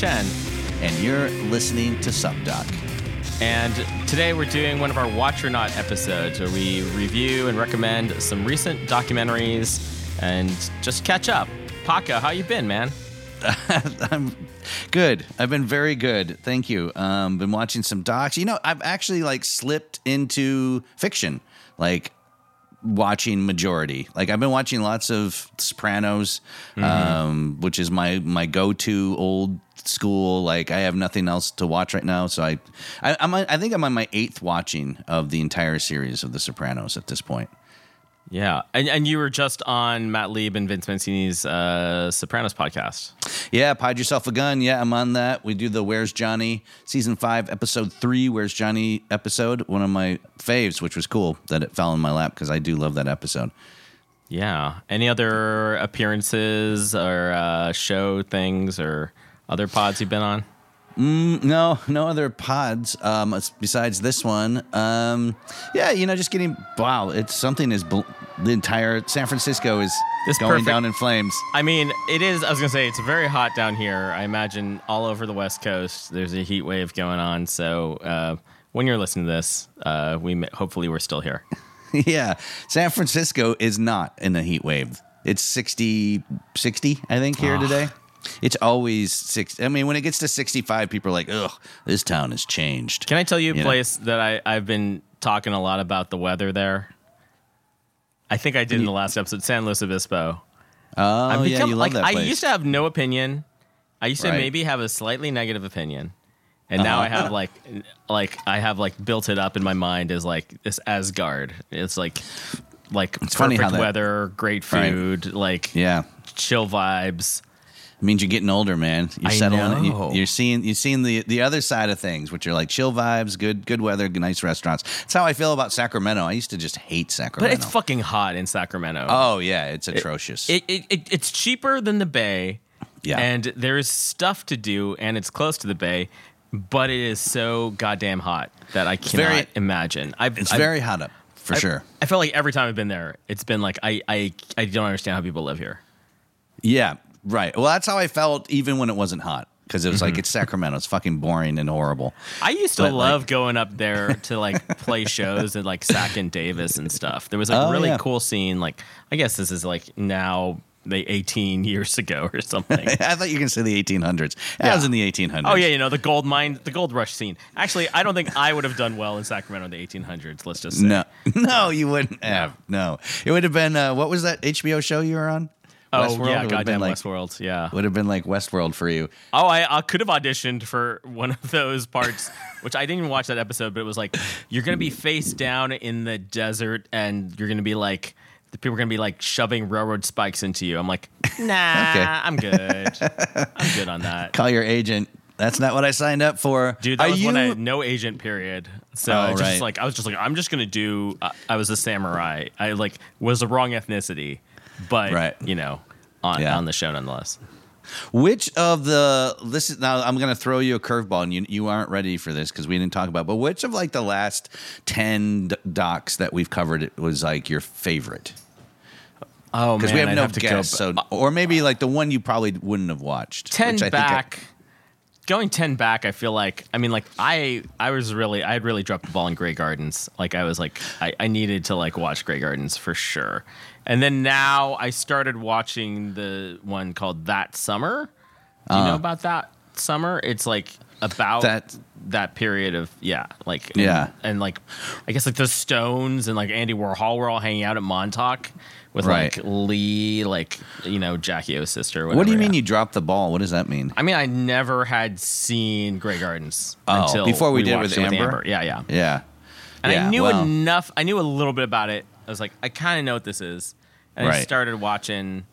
Chen. and you're listening to Sup Doc. And today we're doing one of our Watch or Not episodes where we review and recommend some recent documentaries and just catch up. Paco, how you been, man? I'm good. I've been very good. Thank you. Um, been watching some docs. You know, I've actually like slipped into fiction, like watching majority. Like I've been watching lots of Sopranos, um, which is my my go to old school. Like I have nothing else to watch right now, so I, I I'm I think I'm on my eighth watching of the entire series of The Sopranos at this point. Yeah, and, and you were just on Matt Lieb and Vince Mancini's uh, Sopranos podcast. Yeah, Pod Yourself a Gun. Yeah, I'm on that. We do the Where's Johnny season five, episode three, Where's Johnny episode. One of my faves, which was cool that it fell in my lap because I do love that episode. Yeah. Any other appearances or uh, show things or other pods you've been on? No, no other pods um, besides this one. Um, yeah, you know, just getting wow. It's something is bl- the entire San Francisco is This going perfect- down in flames. I mean, it is. I was gonna say it's very hot down here. I imagine all over the West Coast, there's a heat wave going on. So uh, when you're listening to this, uh, we hopefully we're still here. yeah, San Francisco is not in a heat wave. It's 60, 60 I think, here today. It's always six. I mean, when it gets to 65, people are like, ugh, this town has changed. Can I tell you a You know. place that I, I've been talking a lot about the weather there? I think I did in the last episode, San Luis Obispo. Oh, I've yeah, become- you love like, that I used to have no opinion. I used to Right. maybe have a slightly negative opinion, and now I Uh-huh. have like, like I have like built it up in my mind as like this Asgard. It's like, like It's funny perfect how that- weather, great Right. food, like yeah. chill vibes. It means you're getting older, man. You're I settling. You, know. you're seeing you're seeing the the other side of things, which are like chill vibes, good good weather, nice restaurants. That's how I feel about Sacramento. I used to just hate Sacramento, But it's fucking hot in Sacramento. oh yeah, it's atrocious. It, it, it it's cheaper than the Bay. Yeah. And there's stuff to do, and it's close to the Bay, but it is so goddamn hot that I cannot very- imagine. I've, it's I've- very hot up for I- sure. I feel like every time I've been there, it's been like I I, I don't understand how people live here. Yeah, right. Well, that's how I felt even when it wasn't hot because it was Mm-hmm. like it's Sacramento. It's fucking boring and horrible. I used to But, like- love going up there to like play shows at like Sac and Davis and stuff. There was like Oh, a really yeah. cool scene. Like I guess this is like now they 18 years ago or something. I thought you can say the 1800s. That Yeah. was in the 1800s. Oh yeah, you know the gold mine, the gold rush scene. Actually, I don't think I would have done well in Sacramento in the 1800s. Let's just say. No, no, you wouldn't have. No, it would have been. Uh, what was that HBO show you were on? Oh Westworld? Yeah, goddamn like, Westworld. Yeah. Would have been like Westworld for you. Oh, I, I could have auditioned for one of those parts, which I didn't even watch that episode, but it was like you're gonna be face down in the desert, and you're gonna be like the people are gonna be like shoving railroad spikes into you. I'm like, nah, Okay. I'm good. I'm good on that. Call your agent. That's not what I signed up for. Dude, that Are was you? when I had no agent period. So Oh, just right. like I was just like I'm just gonna do. Uh, I was a samurai. I like was the wrong ethnicity, but Right. you know, on Yeah. on the show nonetheless. Which of the this is now I'm going to throw you a curveball and you you aren't ready for this because we didn't talk about. But which of like the last ten d- docs that we've covered was like your favorite? Oh Because we have I'd no have to guess. go. So uh, or maybe like the one you probably wouldn't have watched. ten which I think I- back. going ten back, I feel like I mean, like I I was really I had really dropped the ball in Grey Gardens. Like I was like I, I needed to like watch Grey Gardens for sure. And then now I started watching the one called That Summer. Do you know uh. about that summer? It's like about That- that period of yeah, like and, Yeah. and like I guess like the Stones and like Andy Warhol were all hanging out at Montauk with Right. like Lee, like you know Jackie O's sister. what do you mean yeah. you dropped the ball? What does that mean? I mean, I never had seen Grey Gardens Oh, until before we did it watched with Amber? Yeah, yeah. Yeah. And Yeah, I knew well, enough. I knew a little bit about it. I was like, I kind of know what this is. And I started watching.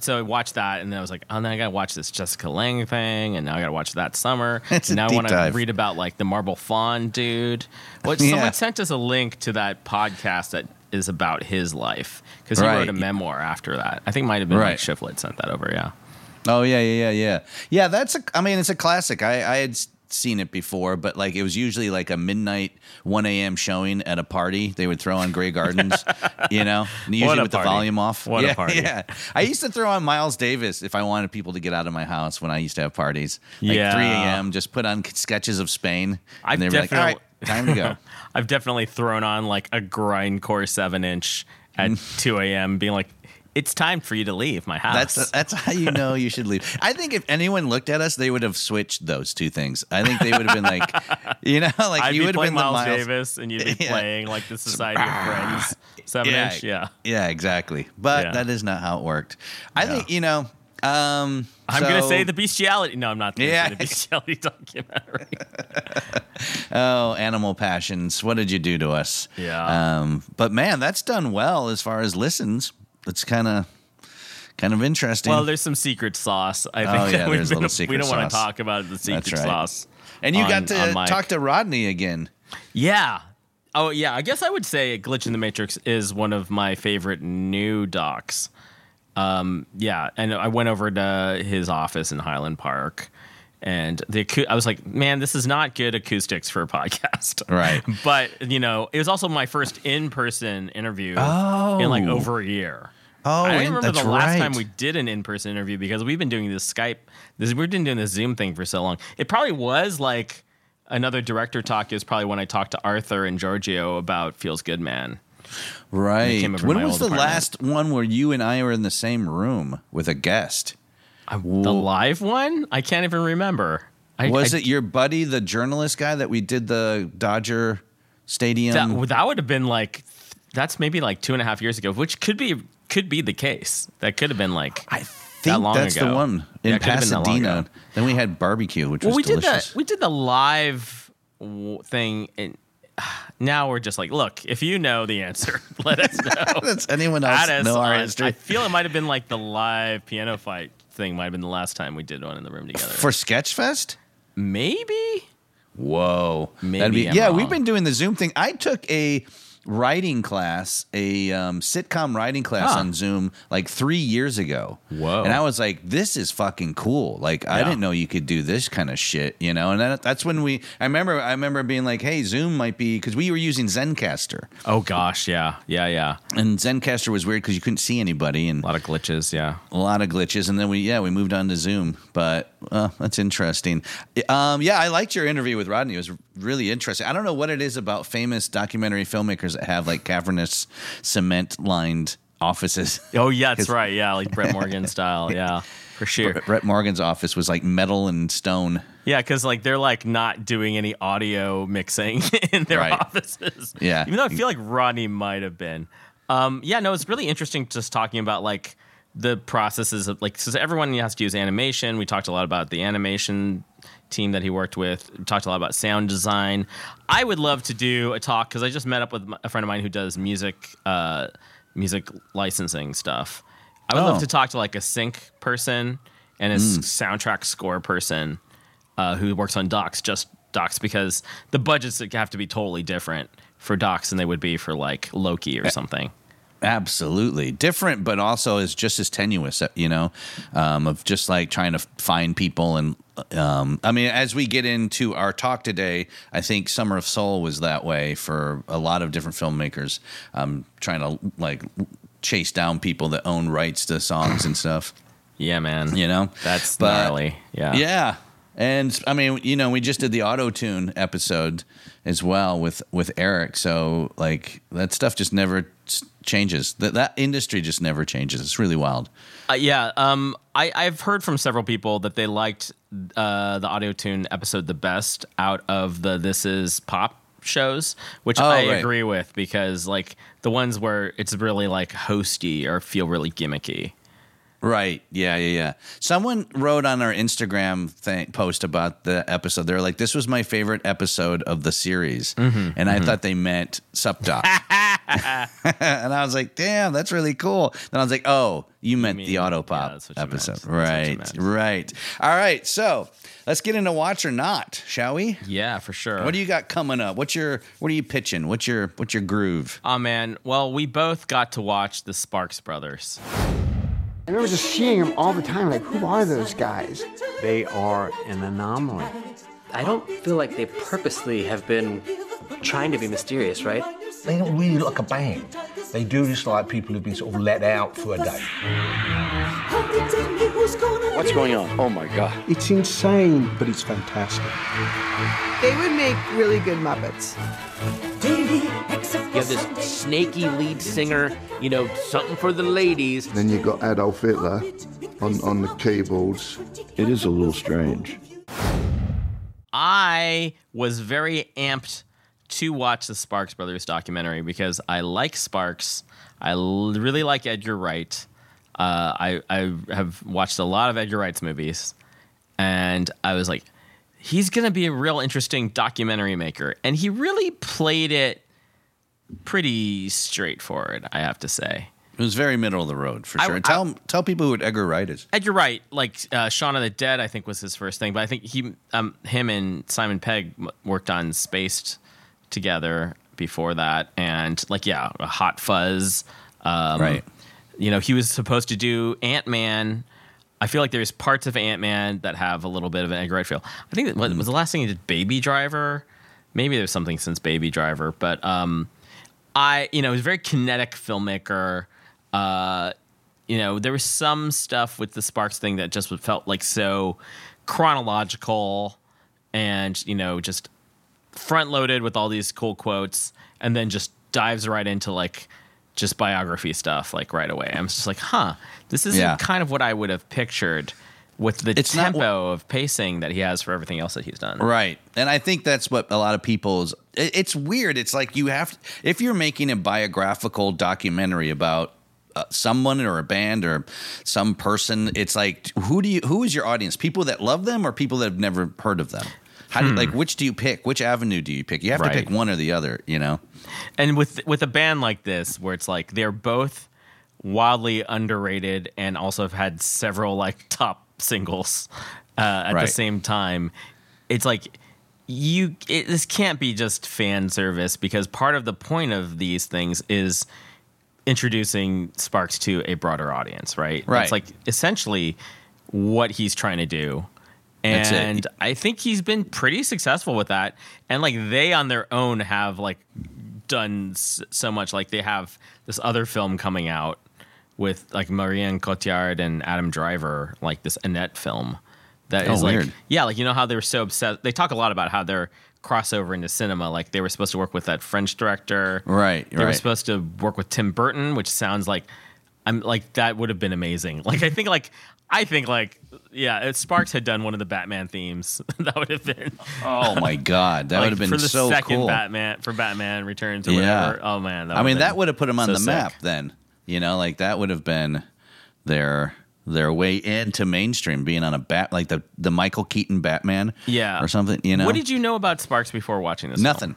So I watched that, and then I was like, oh, then I gotta watch this Jessica Lange thing, and now I gotta watch that summer. It's and now I want to read about like the Marble Fawn dude. What Yeah. someone sent us a link to that podcast that is about his life because he Right. wrote a memoir after that. I think it might have been like Right. Shiflet sent that over. Yeah. Oh yeah, yeah, yeah, yeah. Yeah, that's a. I mean, it's a classic. I I had seen it before, but like it was usually like a midnight, one a.m. showing at a party. They would throw on Grey Gardens, you know, usually with the volume off. What a party. Yeah, I used to throw on Miles Davis if I wanted people to get out of my house when I used to have parties. Like Yeah. three a.m. Just put on sketches of Spain. I've and they'd like, all right, definitely- time to go. I've definitely thrown on like a grindcore seven inch at Mm. 2 a.m. being like, it's time for you to leave my house. That's that's how you know you should leave. I think if anyone looked at us, they would have switched those two things. I think they would have been like, you know, like I'd you would have been the Miles, Miles Davis and you'd be Yeah. playing like the Society of Friends seven yeah, inch. Yeah. yeah, exactly. But Yeah. that is not how it worked. I think you know. Um, I'm gonna say the bestiality. No, I'm not. Gonna Yeah. say the bestiality documentary. oh animal passions. What did you do to us? Yeah. Um, but man, that's done well as far as listens. It's kind of kind of interesting. well, there's some secret sauce. I think Oh, yeah, there's a little secret we don't want to talk about the secret That's right. sauce. and you on- got to talk to Rodney again. Yeah. Oh yeah. I guess I would say Glitch in the Matrix is one of my favorite new docs. Um, yeah, and I went over to his office in Highland Park, and the I was like, man, this is not good acoustics for a podcast, Right. But you know, it was also my first in-person interview in like Oh. over a year. Oh, I don't remember that's the last right. time we did an in-person interview because we've been doing this Skype. This we've been doing this Zoom thing for so long. It probably was like another director talk. Is probably when I talked to Arthur and Giorgio about Feels Good Man. Right. came When was the apartment. last one where you and I were in the same room with a guest? The live one? I can't even remember. I, Was I- it your buddy, the journalist guy that we did the Dodger Stadium? that? That would have been like that's maybe like two and a half years ago, which could be could be the case. That could have been like I that think long that's ago. the one in it could have been that long Pasadena. Then we had barbecue, which Well, was we delicious. did the we did the live thing, and now we're just like, look, if you know the answer, let us know. Does anyone else us know our? I feel it might have been like the live piano fight thing. Might have been the last time we did one in the room together. For Sketchfest? maybe. Whoa. Maybe be, yeah, wrong. we've been doing the Zoom thing. I took a writing class, a um, sitcom writing class Huh. on Zoom like three years ago. Whoa. And I was like, this is fucking cool. Like, I Yeah. didn't know you could do this kind of shit, you know? And that, that's when we, I remember, I remember being like, hey, Zoom might be, because we were using Zencastr. Oh gosh, yeah, yeah, yeah. And Zencastr was weird because you couldn't see anybody and A lot of glitches. Yeah. a lot of glitches and then we yeah we moved on to zoom but uh, that's interesting um, yeah i liked your interview with rodney it was really interesting i don't know what it is about famous documentary filmmakers that have like cavernous cement lined offices Oh yeah, that's right. Yeah, like Brett Morgen style. Yeah, for sure. brett morgen's office was like metal and stone Yeah, because like they're like not doing any audio mixing in their Right. offices. Yeah. even though I feel like Rodney might have been. Um, yeah, no, it's really interesting just talking about like the processes of like so everyone has to use animation. We talked a lot about the animation team that he worked with. We talked a lot about sound design. I would love to do a talk because I just met up with a friend of mine who does music, uh, music licensing stuff. I would Oh. love to talk to like a sync person and a s- soundtrack score person uh, who works on docs, just docs, because the budgets have to be totally different for docs than they would be for like Loki or something. Absolutely different, but also is just as tenuous. You know, um, of just like trying to find people and. Um, I mean, as we get into our talk today, I think Summer of Soul was that way for a lot of different filmmakers. Um, trying to like chase down people that own rights to songs and stuff. Yeah, man. You know, That's But- gnarly. Yeah. Yeah. And I mean, you know, we just did the auto tune episode as well with with Eric. So like that stuff just never changes. That that industry just never changes. It's really wild. Uh, yeah, um, I, I've heard from several people that they liked uh, the auto tune episode the best out of the This Is Pop shows, which Oh, I right. agree with because like the ones where it's really like hosty or feel really gimmicky. Right. Yeah, yeah, yeah. Someone wrote on our Instagram thing, post about the episode. They're like, "This was my favorite episode of the series," Mm-hmm, and I thought they meant Sup Doc. and I was like, "Damn, that's really cool." Then I was like, "Oh, you meant mean- the Auto yeah, Pop that's what you meant. episode, That's what you right? Right. All right. So let's get into watch or not, shall we? Yeah, for sure. What do you got coming up? What's your What are you pitching? What's your What's your groove? Oh man, well we both got to watch the Sparks Brothers. I remember just seeing them all the time. Like, who are those guys? They are an anomaly. I don't feel like they purposely have been trying to be mysterious, right? They don't really look like a band. They do just like people who've been sort of let out for a day. What's going on? Oh my god. It's insane, but it's fantastic. They would make really good Muppets. You have this snaky lead singer, you know, something for the ladies. Then you got Adolf Hitler on, on the keyboards. It is a little strange. I was very amped to watch the Sparks Brothers documentary because I like Sparks. I l- really like Edgar Wright. Uh, I I have watched a lot of Edgar Wright's movies, and I was like, he's gonna be a real interesting documentary maker, and he really played it pretty straightforward. I have to say. It was very middle of the road for sure. I- tell tell people who Edgar Wright is. Edgar Wright, like uh, Shaun of the Dead, I think was his first thing, but I think he, um, him and Simon Pegg worked on Spaced together before that, and like yeah, Hot Fuzz, um, Right. You know, he was supposed to do Ant Man. I feel like there's parts of Ant Man that have a little bit of an Edgar Wright feel. I think that what, was the last thing he did Baby Driver. Maybe there's something since Baby Driver, but um, I, you know, he's a very kinetic filmmaker. Uh, you know, there was some stuff with the Sparks thing that just felt like so chronological and, you know, just front loaded with all these cool quotes and then just dives right into like just biography stuff like right away. I'm just like, huh, this isn't Yeah. kind of what I would have pictured with the It's tempo of pacing that he has for everything else that he's done. Right. And I think that's what a lot of people's it- it's weird. It's like you have if you're making a biographical documentary about uh, someone or a band or some person, it's like who do you who is your audience? People that love them or people that have never heard of them? How do you, like which do you pick? Which avenue do you pick? You have Right. to pick one or the other, you know. and with with a band like this where it's like they're both wildly underrated and also have had several like top singles uh, at the same time it's like you it, this can't be just fan service because part of the point of these things is introducing sparks to a broader audience right Right. it's like essentially what he's trying to do. And I think he's been pretty successful with that. And like they on their own have like done so much. Like they have this other film coming out with like Marion Cotillard and Adam Driver, like this Annette film that Oh, is like yeah, like you know how they were so obsessed. They talk a lot about how they're crossover into cinema. Like they were supposed to work with that French director, Right, They were supposed to work with Tim Burton, which sounds like I'm like that would have been amazing. Like I think like I think like yeah, if Sparks had done one of the Batman themes, that would have been Oh my god, that like, would have been for the so second cool. Batman for Batman Returns or Yeah. whatever. Oh man, that I mean, that would have put him on so the sick. map then. You know, like that would have been their their way into mainstream, being on a bat like the the Michael Keaton Batman, Yeah, or something. You know, What did you know about Sparks before watching this? film? Nothing.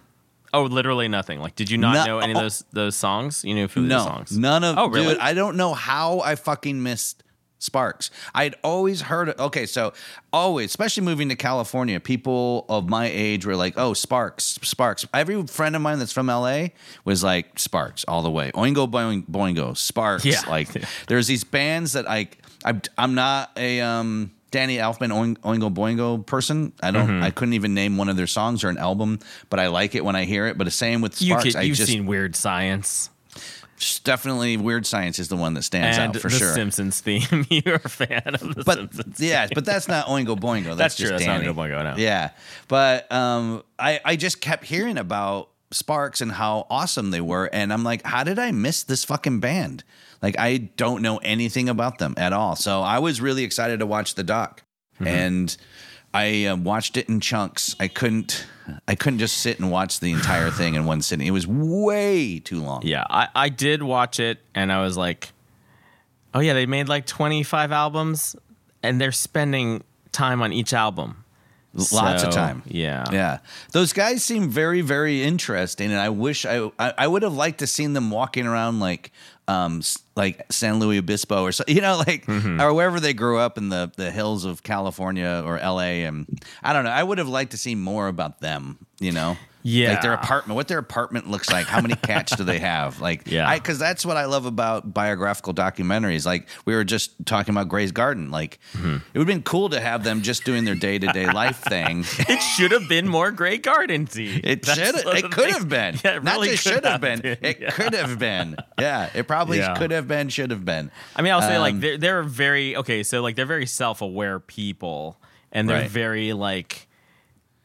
Oh, literally nothing. Like, did you not No- know any of those those songs? You knew a few of No, those songs. none of. Oh, really? Dude, I don't know how I fucking missed Sparks. I'd always heard. Okay, so always, especially moving to California, people of my age were like, "Oh, Sparks, Sparks." Every friend of mine that's from LA was like Sparks all the way. Oingo Boing, Boingo, Sparks. Yeah. Like, there's these bands that I, I'm, I'm not a um. Danny Elfman Oingo Boingo person. I don't. Mm-hmm. I couldn't even name one of their songs or an album, but I like it when I hear it. But the same with you Sparks. I you've just seen Weird Science. Definitely Weird Science is the one that stands and out for the sure. Simpsons theme. You're a fan of the but Simpsons. yeah, but that's not Oingo Boingo. That's, That's just true, that's not Oingo Boingo, no. Yeah, but um, I I just kept hearing about Sparks and how awesome they were, and I'm like, how did I miss this fucking band? Like I don't know anything about them at all. So I was really excited to watch the doc, Mm-hmm. and I uh, watched it in chunks. I couldn't I couldn't just sit and watch the entire thing in one sitting. It was way too long. Yeah, I, I did watch it and I was like, oh yeah, they made like 25 albums and they're spending time on each album. Lots of time. Yeah. Yeah. Those guys seem very, very interesting. And I wish I, I, I would have liked to seen them walking around like, um, like San Luis Obispo or so, you know, like, Mm-hmm. or wherever they grew up in the, the hills of California or LA. And I don't know. I would have liked to see more about them, you know? Yeah. Like their apartment, what their apartment looks like. How many cats do they have? Like, Yeah. I, cause that's what I love about biographical documentaries. Like we were just talking about Gray's Garden. Like Mm-hmm. it would have been cool to have them just doing their day to day life thing. It should have been more Great Gardensy. It should. It could have been. Yeah, it Not really just could should have been. It Yeah. could have been. Yeah. It probably Yeah. could have been. Should have been. I mean, I'll say like Um, they're they're very okay. So like they're very self aware people, and they're Right. very like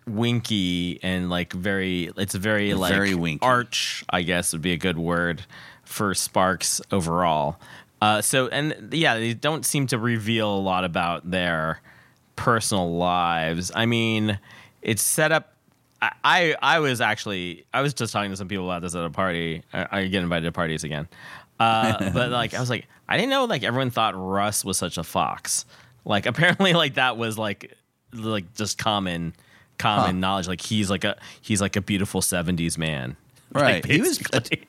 winky and like very. It's very like Very winky. arch. I guess would be a good word for Sparks overall. Uh, so and yeah, they don't seem to reveal a lot about their personal lives. I mean, it's set up. I, I was actually I was just talking to some people about this at a party. I, I get invited to parties again, uh, but like I was like I didn't know like everyone thought Russ was such a fox. Like apparently like that was like like just common common knowledge. Like he's like a he's like a beautiful '70s man. Right. Like, He was- basically.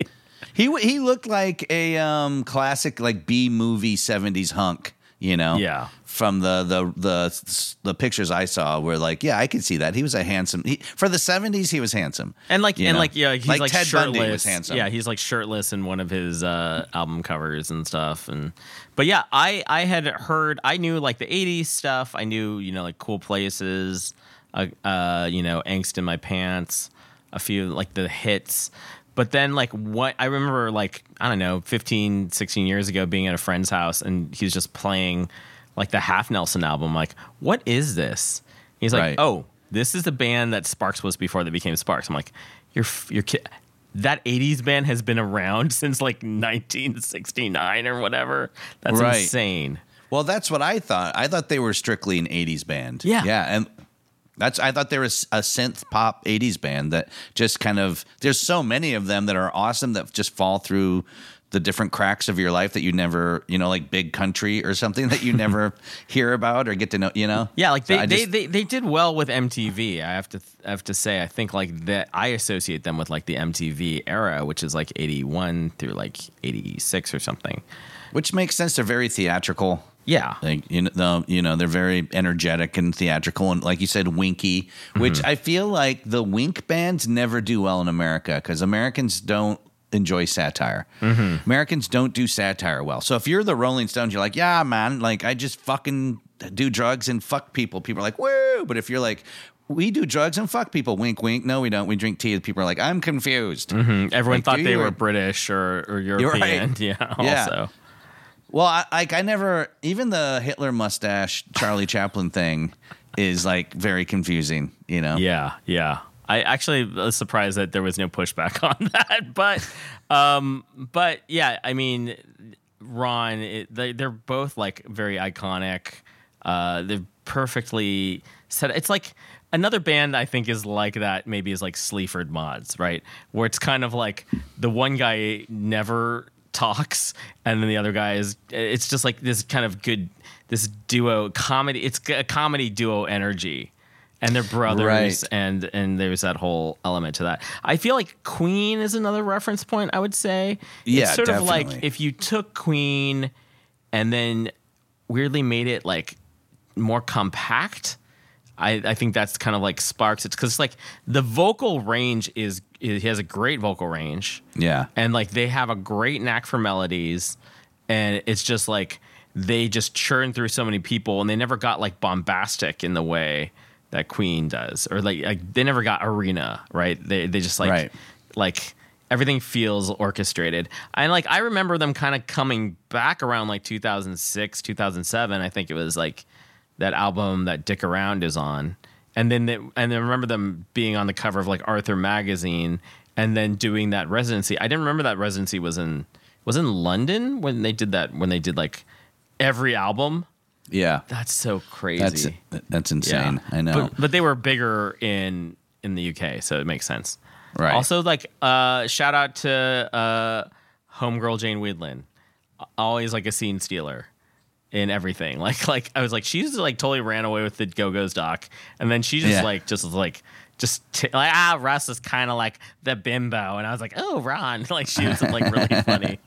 He he looked like a um, classic like B movie seventies hunk. You know. Yeah. From the the the the pictures I saw were like, yeah, I could see that. He was a handsome. He, for the seventies, he was handsome. And like and know? like yeah, he's like, Ted shirtless. Bundy was handsome. Yeah, he's like shirtless in one of his uh, album covers and stuff. And but yeah, I I had heard I knew like the '80s stuff. I knew you know like cool places, uh, uh you know angst in my pants, a few like the hits. But then like what I remember like I don't know 15 16 years ago being at a friend's house and he's just playing like the Half Nelson album like what is this? He's like, Right. "Oh, this is the band that Sparks was before they became Sparks." I'm like, "You're you're kid. That '80s band has been around since like 1969 or whatever. That's Right. insane." Well, that's what I thought. I thought they were strictly an '80s band. Yeah. yeah, and that's I thought there was a synth pop '80s band that just kind of. There's so many of them that are awesome that just fall through the different cracks of your life that you never, you know, like Big Country or something that you never hear about or get to know. You know, Yeah, like they, I they, just- they they did well with MTV. I have to I have to say I think like that I associate them with like the MTV era, which is like 81 through like 86 or something. which makes sense. They're very theatrical. Yeah. Like you know, the, you know, they're very energetic and theatrical, and like you said, winky. Which Mm-hmm. I feel like the wink bands never do well in America because Americans don't enjoy satire. Mm-hmm. Americans don't do satire well. So if you're the Rolling Stones, you're like, yeah, man, like I just fucking do drugs and fuck people. People are like, woo. But if you're like, we do drugs and fuck people, wink, wink. No, we don't. We drink tea. People are like, I'm confused. Everyone Like, thought they were British or, or European. right. Yeah. Yeah. Well, I, like I never even the Hitler mustache Charlie Chaplin thing is like very confusing. You know. Yeah, yeah. I actually was surprised that there was no pushback on that, but, um, but yeah, I mean, Ron, it, they, they're both like very iconic. Uh, they're perfectly set. It's like another band I think is like that. Maybe is like Sleaford Mods, right? Where it's kind of like the one guy never talks, and then the other guy is. It's just like this kind of good, this duo comedy. It's a comedy duo energy and they're brothers Right. and and there's that whole element to that i feel like queen is another reference point i would say Yeah, it's sort of like if you took queen and then weirdly made it like more compact I, I think that's kind of like sparks it's because like the vocal range is, is he has a great vocal range Yeah. and like they have a great knack for melodies and it's just like they just churn through so many people and they never got like bombastic in the way that queen does or like, like they never got arena right they, they just like Right. like everything feels orchestrated. And like I remember them kind of coming back around like 2006, 2007. I think it was like that album that Dick Around is on. And then they, and then remember them being on the cover of like Arthur magazine and then doing that residency. I didn't remember that residency was in was in London when they did that when they did like every album. Yeah, That's so crazy. that's that's insane. I know. But, but they were bigger in in the UK, so it makes sense. Right. Also, like, uh, shout out to uh, homegirl Jane Wiedlin, always like a scene stealer in everything. Like, like I was like, she's like totally ran away with the Go Go's doc, and then she just Yeah. like just was like. Just t- like ah, Russ is kind of like the bimbo, and I was like, oh, Ron, like she was like really funny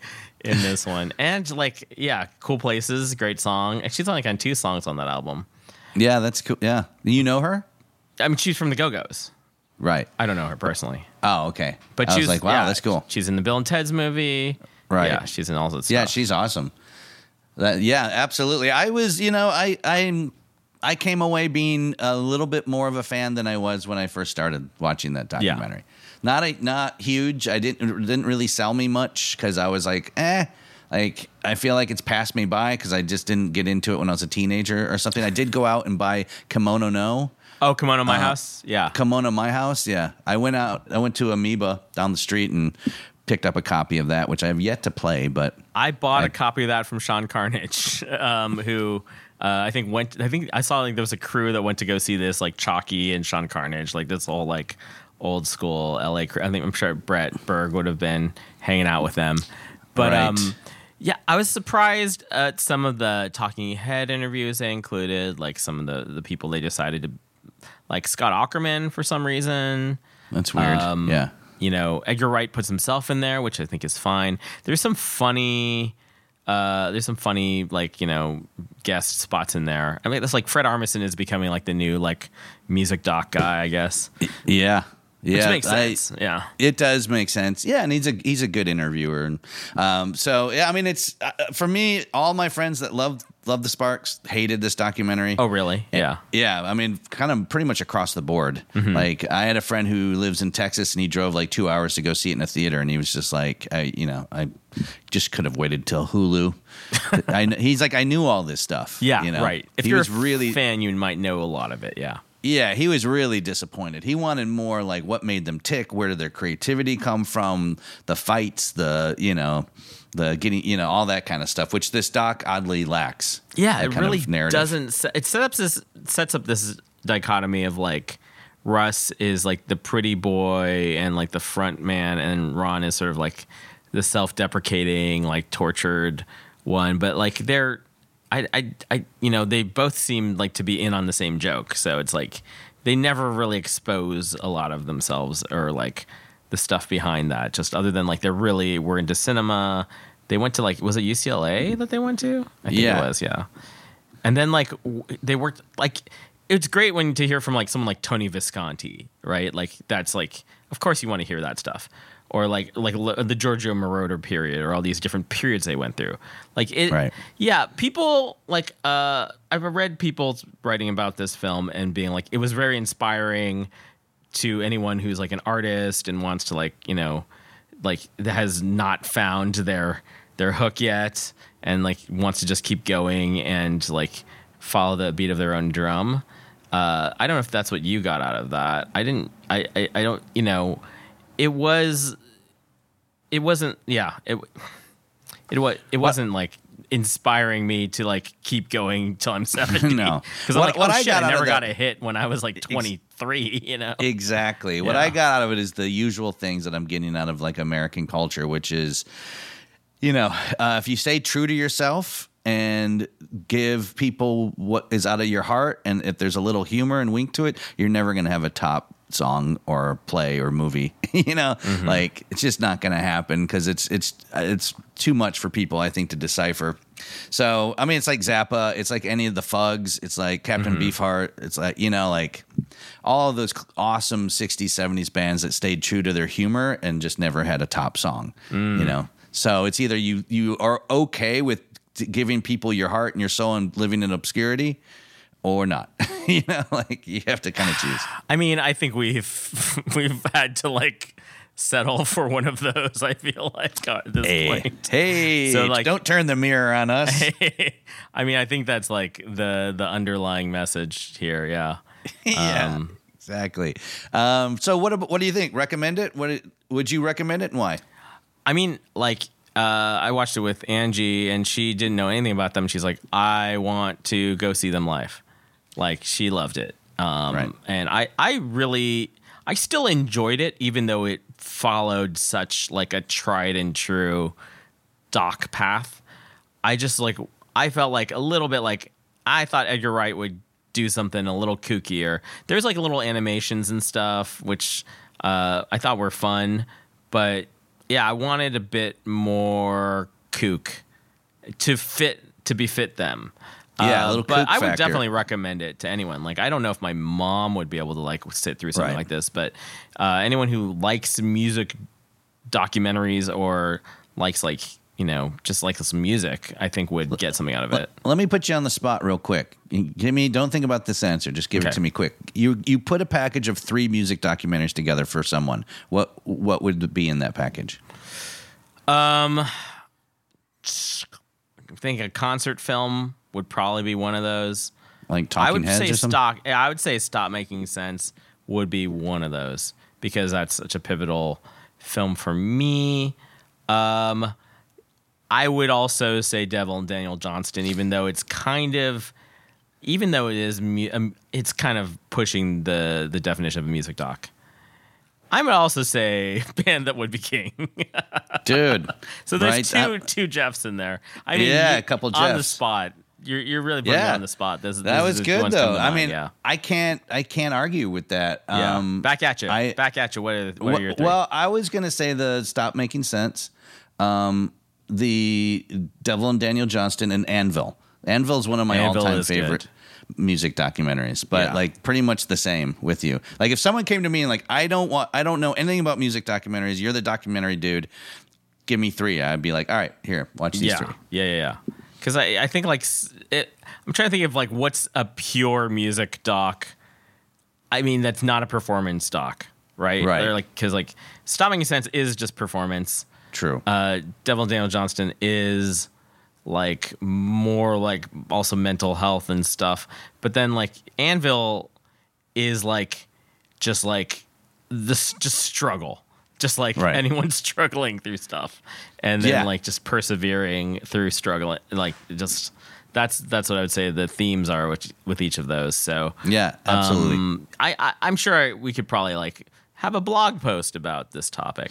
in this one, and like yeah, cool places, great song, and she's only on two songs on that album. yeah, that's cool. Yeah, you know her, I mean, she's from the Go Go's. right? I don't know her personally, Oh, okay. but she's like, wow, yeah, that's cool. She's in the Bill and Ted's movie, Right. Yeah, she's in all that stuff. Yeah, she's awesome. That, yeah, absolutely. I was, you know, I I I came away being a little bit more of a fan than I was when I first started watching that Yeah. documentary. Not a not huge. I didn't didn't really sell me much because I was like, eh. Like I feel like it's passed me by because I just didn't get into it when I was a teenager or something. I did go out and buy Kimono No. Oh, Kimono My Uh, House. Yeah. Kimono My House. Yeah, I went out. I went to Amoeba down the street and picked up a copy of that, which I have yet to play. But I bought I- a copy of that from Sean Carnage, um, who uh, I think went. I think I saw like there was a crew that went to go see this, like Chalky and Sean Carnage, like this whole like old school LA crew. I think I'm sure Brett Berg would have been hanging out with them, but Right. um, yeah, I was surprised at some of the Talking Head interviews they included, like some of the the people they decided to, like Scott Aukerman for some reason. that's weird. Um, yeah. You know, Edgar Wright puts himself in there, which I think is fine. There's some funny, uh, there's some funny like you know guest spots in there. I mean, that's like Fred Armisen is becoming like the new like music doc guy, I guess, Yeah. Which Yeah. makes I- yeah, it does make sense. Yeah, and he's a he's a good interviewer, and um, so yeah. I mean, it's uh, for me. All my friends that loved loved the Sparks hated this documentary. Oh, really? Yeah. Yeah, I mean, kind of pretty much across the board. Mm-hmm. Like, I had a friend who lives in Texas, and he drove like two hours to go see it in a theater, and he was just like, I, you know, I just could have waited till Hulu. I, he's like, I knew all this stuff. Yeah, you know? right. If he you're was a really fan, you might know a lot of it. Yeah. Yeah, he was really disappointed. He wanted more like what made them tick, where did their creativity come from, the fights, the you know, the getting you know all that kind of stuff, which this doc oddly lacks. Yeah, it kind of really narrative. doesn't. It sets up this sets up this dichotomy of like Russ is like the pretty boy and like the front man, and Ron is sort of like the self-deprecating, like tortured one. But like they're, I, I, I, you know, they both seem like to be in on the same joke. So it's like they never really expose a lot of themselves or like the stuff behind that. Just other than like they're really were into cinema. They went to like was it UCLA that they went to? I think Yeah. it was. Yeah. And then like w- they worked like it's great when to hear from like someone like Tony Visconti, right? Like that's like of course you want to hear that stuff. Or like like the Giorgio Moroder period or all these different periods they went through. Like it Right. yeah, people like uh I've read people writing about this film and being like it was very inspiring to anyone who's like an artist and wants to like, you know, like that has not found their their hook yet and like wants to just keep going and like follow the beat of their own drum. Uh, I don't know if that's what you got out of that. I didn't. I, I. I don't. You know, it was. It wasn't. Yeah. It. It was. It wasn't like inspiring me to like keep going till I'm 70. No. because I'm like, what oh I shit, got I never got that- a hit when I was like 23. You know. Exactly. What I got out of it is the usual things that I'm getting out of like American culture, which is, you know, uh, if you stay true to yourself and give people what is out of your heart, and if there's a little humor and wink to it, you're never going to have a top song or play or movie. you know, mm-hmm. like it's just not going to happen because it's it's it's too much for people, I think, to decipher. So I mean, it's like Zappa, it's like any of the Fugs, it's like Captain mm-hmm. Beefheart, it's like you know, like all of those awesome '60s, '70s bands that stayed true to their humor and just never had a top song. You mm. know, so it's either you you are okay with giving people your heart and your soul and living in obscurity, or not. you know, like you have to kind of choose. I mean, I think we've we've had to like settle for one of those. I feel like at this Hey, point. hey, So, like- don't turn the mirror on us. I mean, I think that's like the the underlying message here. Yeah. yeah, Um, exactly. Um, so what? What do you think? Recommend it? What would you recommend it, and why? I mean, like, uh, I watched it with Angie, and she didn't know anything about them. She's like, I want to go see them live. Like, she loved it. Um, Right. And I, I really, I still enjoyed it, even though it followed such like a tried and true doc path. I just like, I felt like a little bit like I thought Edgar Wright would do something a little kookier. There's like little animations and stuff, which uh, I thought were fun, but yeah, I wanted a bit more kook to fit to befit them. Yeah, a Uh, little but I would factor. definitely recommend it to anyone. Like, I don't know if my mom would be able to like sit through something Right. like this, but uh, anyone who likes music documentaries or likes like you know just like some music, I think would get something out of it. Let me put you on the spot real quick. Give me. Don't think about this answer. Just give it to me quick. You you put a package of three music documentaries together for someone. What what would be in that package? Um, I think a concert film would probably be one of those. Like Talking I would Heads say or something? stock. I would say stop making sense would be one of those because that's such a pivotal film for me. Um, I would also say Devil and Daniel Johnston, even though it's kind of, even though it is, um, it's kind of pushing the the definition of a music doc. I would also say Band That Would Be King. dude. so there's right? two I- two Jeffs in there. I mean, Yeah, you- a couple Jeffs on the spot. You're you're really putting me yeah, on the spot. This, that this was good though. I mean, yeah. I can't I can't argue with that. Yeah. Um, back at you. I- back at you. What are, what are your three? Well, I was gonna say the stop making sense. Um, the Devil and Daniel Johnston and Anvil. Anvil is one of my all time is good. favorite music documentaries, but Yeah. like pretty much the same with you. Like if someone came to me and like I don't want I don't know anything about music documentaries. You're the documentary dude. Give me three. I'd be like, all right, here, watch these yeah. three. yeah, yeah, yeah. Because I, I think like it. I'm trying to think of like what's a pure music doc. I mean, that's not a performance doc, right? Right. Or like because like Stop Making Sense is just performance. True. Uh, Devil Daniel Johnston is like more like also mental health and stuff. But then like Anvil is like just like this just struggle. Just like Right. anyone struggling through stuff. And then Yeah. like just persevering through struggle like just that's that's what I would say the themes are with, with each of those. So yeah, absolutely. um, I, I I'm sure we could probably like have a blog post about this topic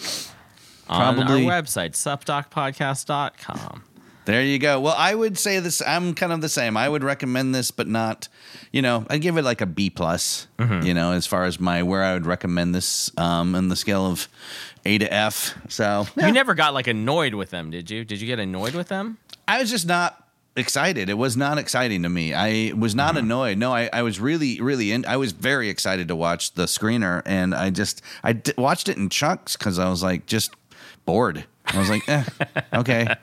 on Probably. our website, supdocpodcast.com. There you go. Well, I would say this. I'm kind of the same. I would recommend this, but not. You know, I'd give it like a B plus. Mm-hmm. You know, as far as my where I would recommend this um, in the scale of A to F. So You never got like annoyed with them, did you? Did you get annoyed with them? I was just not excited. It was not exciting to me. I was not Mm-hmm. annoyed. No, I, I was really, really in. I was very excited to watch the screener, and I just I d- watched it in chunks because I was like just bored. I was like, eh, okay.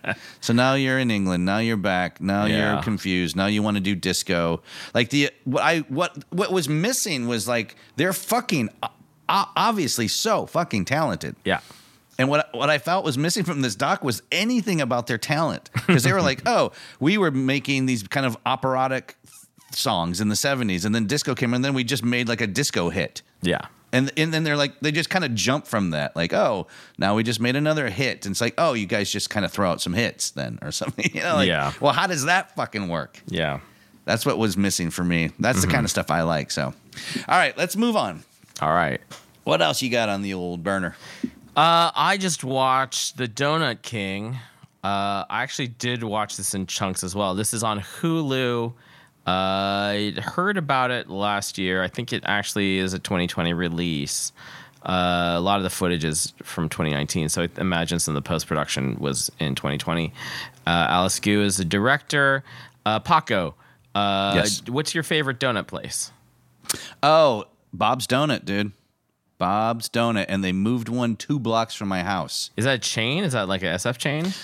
So now you're in England. Now you're back. Now Yeah. you're confused. Now you want to do disco. Like the what I what what was missing was like they're fucking obviously so fucking talented. Yeah. And what what I felt was missing from this doc was anything about their talent because they were like, "Oh, we were making these kind of operatic songs in the '70s, and then disco came, and then we just made like a disco hit." Yeah. And and then they're like, they just kind of jump from that, like, "Oh, now we just made another hit." And it's like, "Oh, you guys just kind of throw out some hits then, or something." You know, like, Yeah. Well, how does that fucking work? Yeah. That's what was missing for me. That's the kind of stuff I like. So, all right, let's move on. All right. What else you got on the old burner? Uh, I just watched The Donut King. Uh, I actually did watch this in chunks as well. This is on Hulu. Uh, I heard about it last year. I think it actually is a 2020 release. Uh, a lot of the footage is from 2019, so I imagine some of the post production was in 2020. Uh, Alice Gu is the director. Uh, Paco, uh, Yes. what's your favorite donut place? Oh, Bob's Donut, dude. Bob's Donut, and they moved one two blocks from my house. Is that a chain? Is that like a SF chain?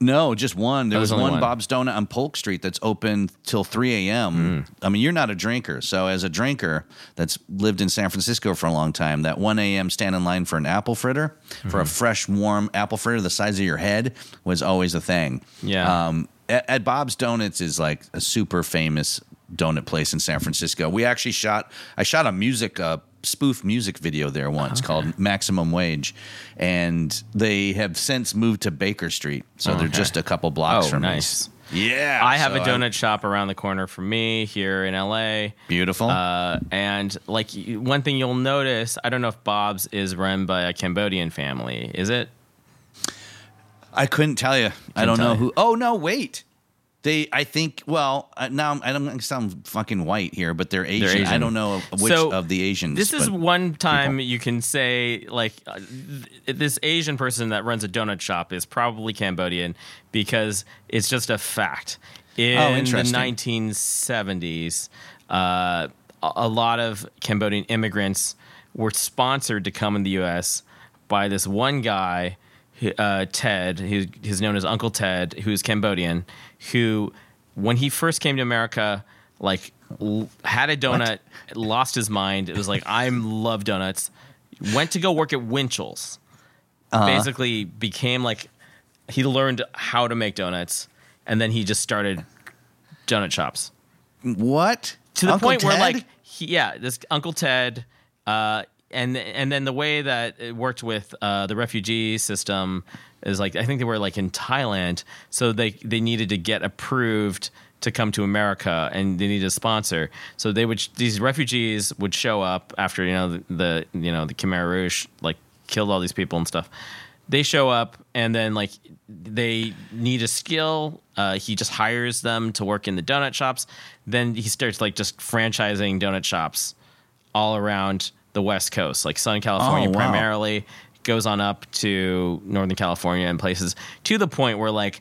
No, just one. There was there's one one. Bob's Donut on Polk Street that's open till 3 a.m. Mm. I mean, you're not a drinker. So, as a drinker that's lived in San Francisco for a long time, that 1 a.m. stand in line for an apple fritter, for a Mm-hmm. fresh, warm apple fritter the size of your head, was always a thing. Yeah. Um, at, at Bob's Donuts is like a super famous donut place in San Francisco. We actually shot, I shot a music, uh, spoof music video there once called Maximum Wage. And they have since moved to Baker Street. So they're just a couple blocks Oh, from nice. us. Yeah. I have so a donut shop around the corner from me here in LA. Beautiful. Uh, and like one thing you'll notice, I don't know if Bob's is run by a Cambodian family. Is it? I couldn't tell you. I don't know you. who. Oh no, wait. They, I think. Well, uh, now I'm- I don't to sound fucking white here, but they're Asian. I Asian. don't know which So, of the Asians. This is one time you can say like uh, th- this Asian person that runs a donut shop is probably Cambodian because it's just a fact. In the Oh, interesting. 1970s, uh, a a lot of Cambodian immigrants were sponsored to come in the U.S. by this one guy, uh, Ted, who is known as Uncle Ted, who's Cambodian, who, when he first came to America, like l- had a donut, lost his mind. It was like I love donuts. Went to go work at Winchell's. Basically, became like he learned how to make donuts, and then he just started donut shops what to the Uncle point where like he, yeah this uncle ted uh and and then the way that it worked with uh the refugee system is like i think they were like in thailand so they they needed to get approved to come to america and they needed a sponsor. So they would these refugees would show up after you know the, the you know the khmer rouge like killed all these people and stuff. They show up and then like they need a skill. Uh, he just hires them to work in the donut shops. Then he starts like just franchising donut shops all around the west coast like southern california Oh, wow. primarily goes on up to northern california and places to the point where like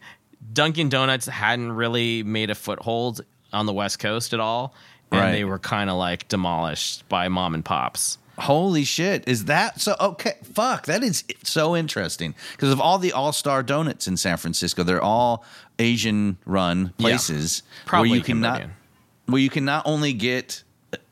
dunkin donuts hadn't really made a foothold on the west coast at all and Right. they were kind of like demolished by mom and pops Holy shit! Is that so? Okay, fuck. That is so interesting because of all the All Star Donuts in San Francisco, they're all Asian run places Probably where you can not where you can not only get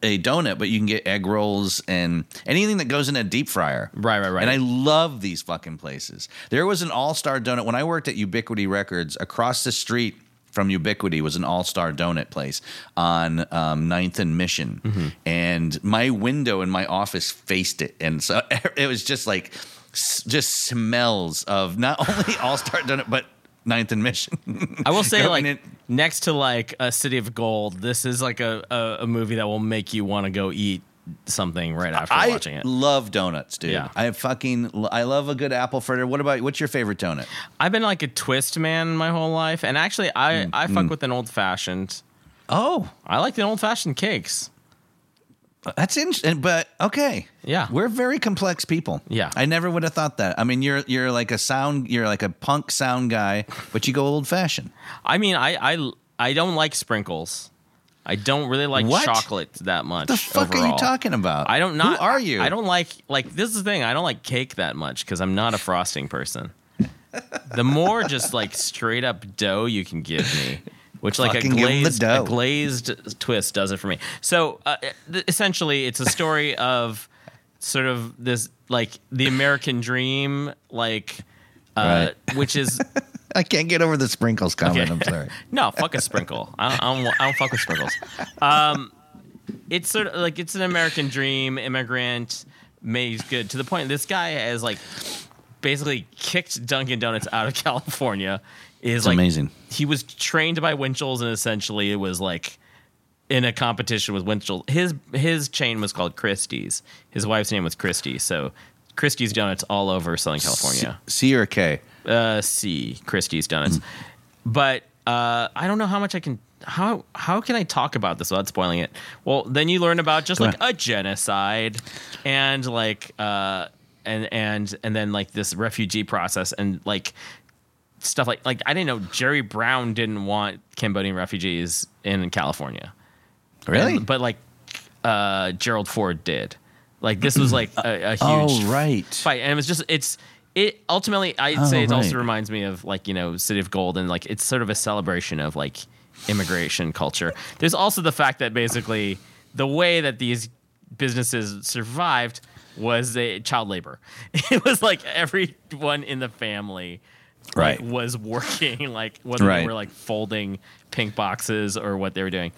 a donut, but you can get egg rolls and anything that goes in a deep fryer. Right, right, right. And I love these fucking places. There was an All Star Donut when I worked at Ubiquity Records across the street. From Ubiquity was an all star donut place on um, 9th and Mission. Mm-hmm. And my window in my office faced it. And so it was just like, just smells of not only all star donut, but 9th in Mission. I will say, Going like, in- next to like a City of Gold, this is like a, a, a movie that will make you want to go eat something right after I watching it. love donuts, dude. Yeah. I fucking I love a good apple fritter. What about what's your favorite donut? I've been like a twist man my whole life, and actually, I mm, I fuck mm. with an old fashioned. Oh, I like the old fashioned cakes. That's interesting, but okay. Yeah. we're very complex people. Yeah. I never would have thought that. I mean, you're you're like a sound, you're like a punk sound guy, but you go old fashioned. I mean, I I I don't like sprinkles. I don't really like What? chocolate that much. What the fuck are you talking about? I don't not. Who are you? I don't like like this is the thing. I don't like cake that much because I'm not a frosting person. the more just like straight up dough you can give me, which like a Fucking give 'em the glazed a glazed twist does it for me. So uh, th- essentially, it's a story of sort of this like the American dream, like uh, which is I can't get over the sprinkles comment. Okay. I'm sorry. no, fuck a sprinkle. I don't, I don't, I don't fuck with sprinkles. Um, it's sort of like it's an American dream. Immigrant made good to the point. This guy has like basically kicked Dunkin' Donuts out of California. Is It's like amazing. He was trained by Winchell's and essentially it was like in a competition with Winchell. His his chain was called Christie's. His wife's name was Christie. So Christie's Donuts all over Southern California C or K? uh, C Christie's Donuts. But uh, I don't know how much I can. How how can I talk about this without spoiling it? Well, then you learn about just Go like ahead. a genocide, and like uh, and and and then like this refugee process and like stuff like like I didn't know Jerry Brown didn't want Cambodian refugees in California. Really? And- but like uh, Gerald Ford did. Like this was like a, a huge Oh, right. fight, and it was just it's it ultimately I'd Oh, say it also reminds me of like you know City of Gold and like it's sort of a celebration of like immigration culture. There's also the fact that basically the way that these businesses survived was a child labor. It was like everyone in the family like, Right. was working like whether Right. they were like folding pink boxes or what they were doing.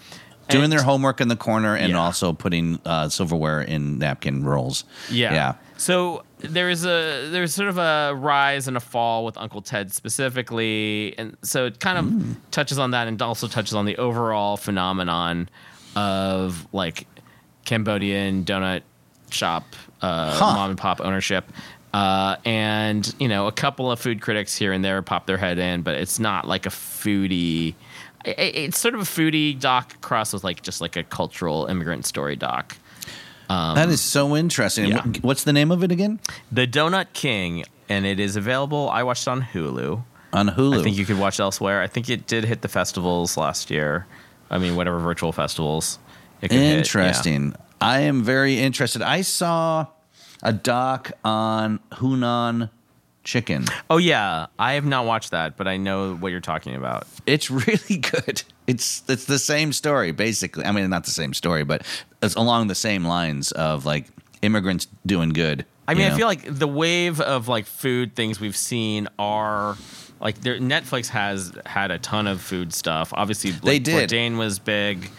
Doing And- their homework in the corner and Yeah. also putting uh, silverware in napkin rolls. Yeah. Yeah. So there's a there's sort of a rise and a fall with Uncle Ted specifically, and so it kind of Mm. touches on that and also touches on the overall phenomenon of like Cambodian donut shop uh, Huh. mom and pop ownership. Uh, and you know, a couple of food critics here and there pop their head in, but it's not like a foodie. It's sort of a foodie doc crossed with like just like a cultural immigrant story doc. that is so interesting. Um, yeah. What's the name of it again? The Donut King, and it is available. I watched it on Hulu. On Hulu. I think you could watch it elsewhere. I think it did hit the festivals last year. I mean, whatever virtual festivals. It could hit, yeah. Interesting. I am very interested. I saw a doc on Hunan chicken. Oh yeah, I have not watched that, but I know what you're talking about. It's really good. It's it's the same story basically. I mean, not the same story, but it's along the same lines of like immigrants doing good. I mean, you I feel like the wave of like food things we've seen are like there, Netflix has had a ton of food stuff. Obviously, like, They did. Bourdain was big.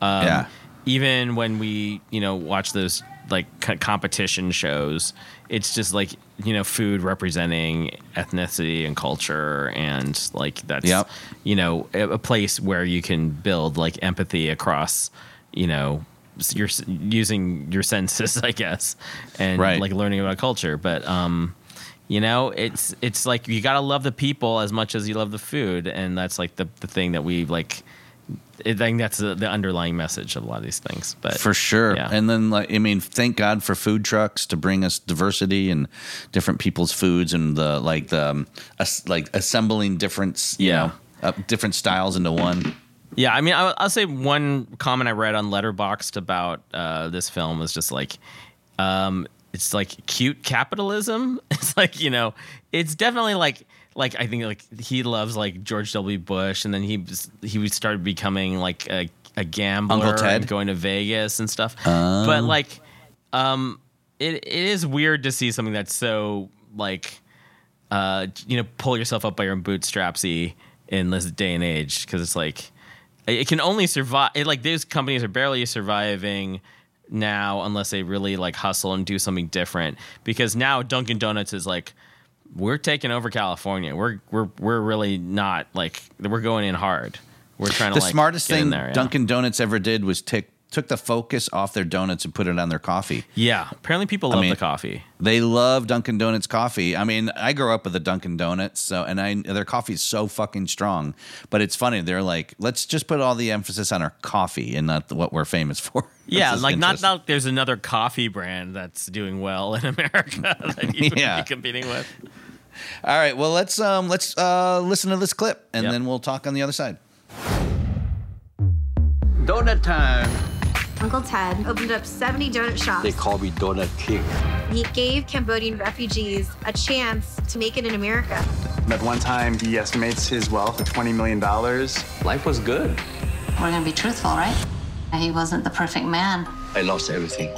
Um, Yeah. Even when we, you know, watch those like co- competition shows, it's just like you know, food representing ethnicity and culture, and like that's Yep. you know a, place where you can build like empathy across, you know. s- Your using your senses, I guess, and Right. like learning about culture. But um, you know, it's it's like you gotta love the people as much as you love the food, and that's like the the thing that we like. I think that's the, the underlying message of a lot of these things. But for sure. yeah. And then like I mean, thank God for food trucks to bring us diversity and different people's foods and the like the um, as, like assembling different Yeah. know, uh, different styles into one. Yeah, I mean, I'll, I'll say one comment I read on Letterboxd about uh, this film was just like, um, it's like cute capitalism. It's like you know, it's definitely like like I think like he loves like George W. Bush, and then he he started becoming like a, a gambler, Uncle Ted? going to Vegas and stuff. But like, um, it it is weird to see something that's so like uh, you know, pull yourself up by your own bootstrapsy in this day and age because it's like it can only survive. It, like these companies are barely surviving now unless they really like hustle and do something different. Because now Dunkin' Donuts is like we're taking over California. We're we're we're really not like we're going in hard. We're trying to The like, smartest thing there, yeah. Dunkin' Donuts ever did was take took the focus off their donuts and put it on their coffee. Yeah, apparently people love mean- the coffee. They love Dunkin' Donuts coffee. I mean, I grew up with the Dunkin' Donuts, so and I their coffee is so fucking strong. But it's funny. They're like, let's just put all the emphasis on our coffee and not what we're famous for. Yeah, This like not interesting. not there's another coffee brand that's doing well in America that you would be competing with. All right. Well, let's um let's uh listen to this clip and Yep. then we'll talk on the other side. Donut time. Uncle Ted opened up 70 donut shops. They call me Donut King. He gave Cambodian refugees a chance to make it in America. At one time, he estimates his wealth at $20 million. Life was good. We're gonna be truthful, right? He wasn't the perfect man. I lost everything.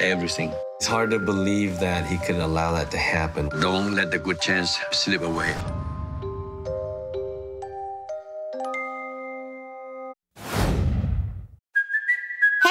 Everything. It's hard to believe that he could allow that to happen. Don't let the good chance slip away.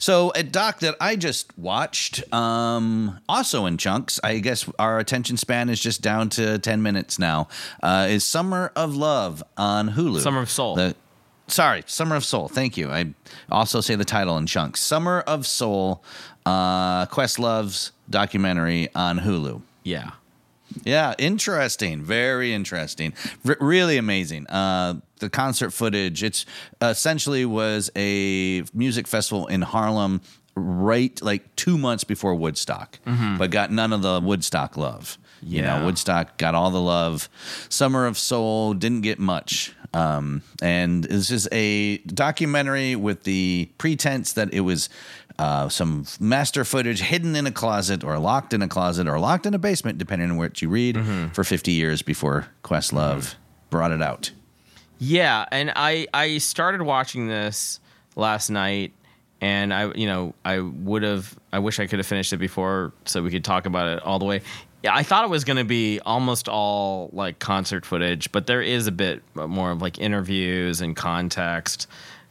So a doc that I just watched, um, also in chunks. I guess our attention span is just down to ten minutes now. Uh, is Summer of Love on Hulu? Summer of Soul. The, sorry, Summer of Soul. Thank you. I also say the title in chunks. Summer of Soul. Uh, Questlove's documentary on Hulu. Yeah. Yeah, interesting. Very interesting. R- really amazing. Uh, the concert footage. It's essentially was a music festival in Harlem, right like two months before Woodstock, Mhm. but got none of the Woodstock love. You Yeah. know, Woodstock got all the love. Summer of Soul didn't get much. Um, and this is a documentary with the pretense that it was uh, some master footage hidden in a closet or locked in a closet or locked in a basement, depending on what you read, for 50 years before Questlove brought it out. Yeah, and I I started watching this last night, and I you know I would have I wish I could have finished it before so we could talk about it all the way. Yeah, I thought it was going to be almost all like concert footage, but there is a bit more of like interviews and context.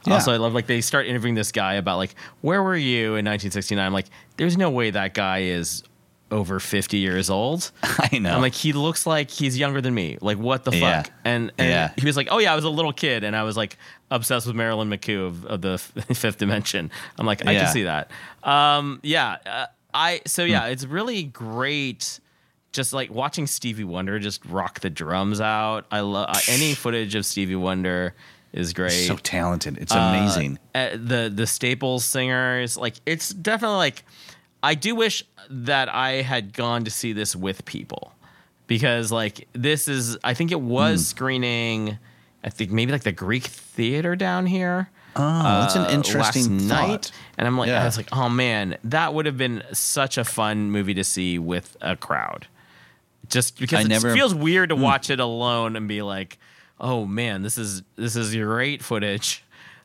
Yeah. Also, I love like they start interviewing this guy about like where were you in 1969. I'm like, there's no way that guy is over 50 years old. I know. I'm like, he looks like he's younger than me. Like, what the Yeah. fuck? And, and Yeah. he was like, oh yeah, I was a little kid, and I was like obsessed with Marilyn McCoo of, of the Fifth Dimension. I'm like, I can see that. Um, yeah, uh, I so yeah, Hmm. it's really great. Just like watching Stevie Wonder just rock the drums out. I love uh, any footage of Stevie Wonder is great. So talented. It's Uh, amazing. uh, the the Staples singers, like it's definitely like I do wish that I had gone to see this with people because like this is I think it was Hmm. screening I think maybe like the Greek theater down here. Oh, that's an uh, interesting last thought. night, and I'm like, Yeah. I was like, oh man, that would have been such a fun movie to see with a crowd. Just because I it never- feels weird to Hmm. watch it alone and be like, oh man, this is this is great footage.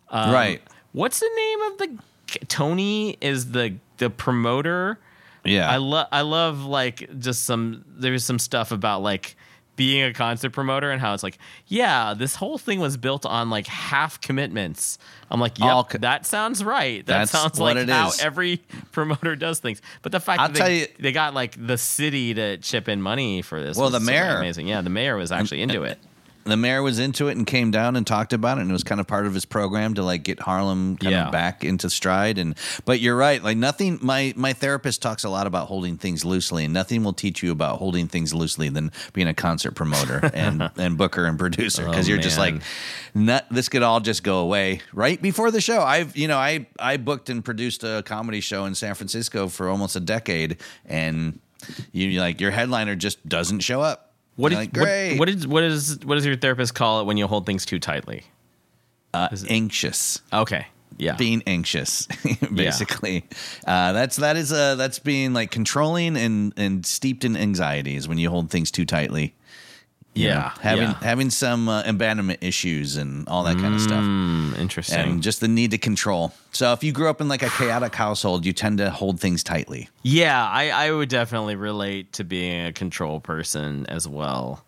Um, Right. What's the name of the Tony? Is the the promoter? Yeah. I love I love like just some there's some stuff about like being a concert promoter and how it's like yeah this whole thing was built on like half commitments. I'm like yeah, co- that sounds right. That sounds like how is. every promoter does things. But the fact I'll that they, you- they got like the city to chip in money for this. Well, was the so mayor- amazing. Yeah, the mayor was actually into it. the mayor was into it and came down and talked about it and it was kind of part of his program to like get Harlem kind Yeah. of back into stride and but you're right like nothing my my therapist talks a lot about holding things loosely and nothing will teach you about holding things loosely than being a concert promoter and and booker and producer because Oh, you're just like not, this could all just go away right before the show. I've you know I I booked and produced a comedy show in San Francisco for almost a decade and you like your headliner just doesn't show up What You're like, great what, what is what is what does your therapist call it when you hold things too tightly? uh, anxious. Okay. Yeah. Being anxious, basically. Uh, that's that is uh, that's being like controlling and and steeped in anxieties when you hold things too tightly. Yeah, know, having yeah. having some uh, abandonment issues and all that kind of stuff. Mm, interesting. And just the need to control. So if you grew up in like a chaotic household, you tend to hold things tightly. Yeah, I, I would definitely relate to being a control person as well.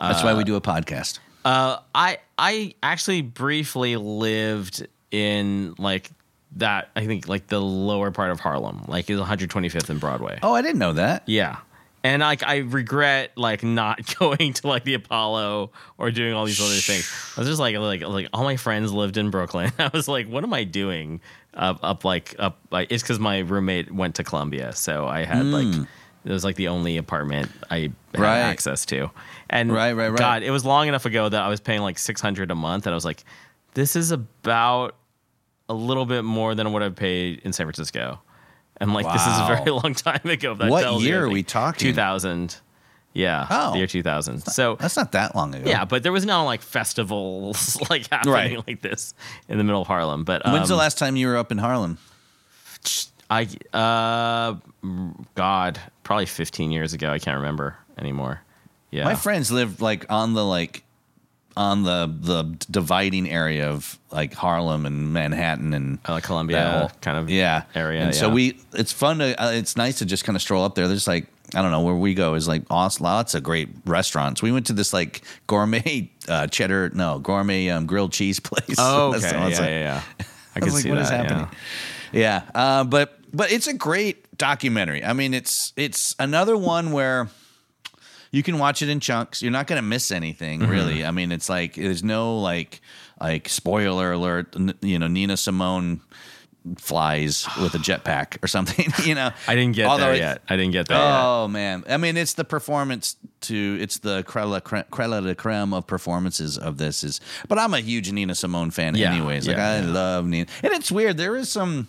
That's why we do a podcast. Uh, I I actually briefly lived in like that. I think like the lower part of Harlem, like is 125th and Broadway. Oh, I didn't know that. Yeah. And like I regret like not going to like the Apollo or doing all these other things. I was just like like like all my friends lived in Brooklyn. I was like, what am I doing up up like up? Like, it's because my roommate went to Columbia, so I had like Mm. it was like the only apartment I had Right. access to. And Right, right, right. God, it was long enough ago that I was paying like six hundred a month, and I was like, this is about a little bit more than what I paid in San Francisco. And like this is a very long time ago. That What tells you, year are we talking? 2000. Yeah. Oh. the year 2000. So That's not that long ago. yeah, but there was no like festivals like happening Right. like this in the middle of Harlem. But When's the um, last time you were up in Harlem? I uh, God, probably 15 years ago. I can't remember anymore. Yeah. My friends live like on the like on the the dividing area of like Harlem and Manhattan and Uh, Columbia kind of yeah area, And so we it's fun to uh, it's nice to just kind of stroll up there. There's like I don't know where we go is like awesome, lots of great restaurants. We went to this like gourmet uh, cheddar no gourmet um, grilled cheese place. Oh, okay. It's yeah, like- yeah, yeah. I I can was like, see what that. is happening? yeah. Yeah, uh, but but it's a great documentary. I mean, it's it's another one where you can watch it in chunks. You're not going to miss anything Mhm. really. I mean, it's like there's no like like spoiler alert. n- You know, Nina Simone flies with a jetpack or something. You know, I didn't get Although there yet. I didn't get there yet. Oh man, I mean, it's the performance to it's the creme creme de creme of performances of this is. But I'm a huge Nina Simone fan, Yeah, anyways. Like yeah, I yeah. love Nina, and it's weird. There is some.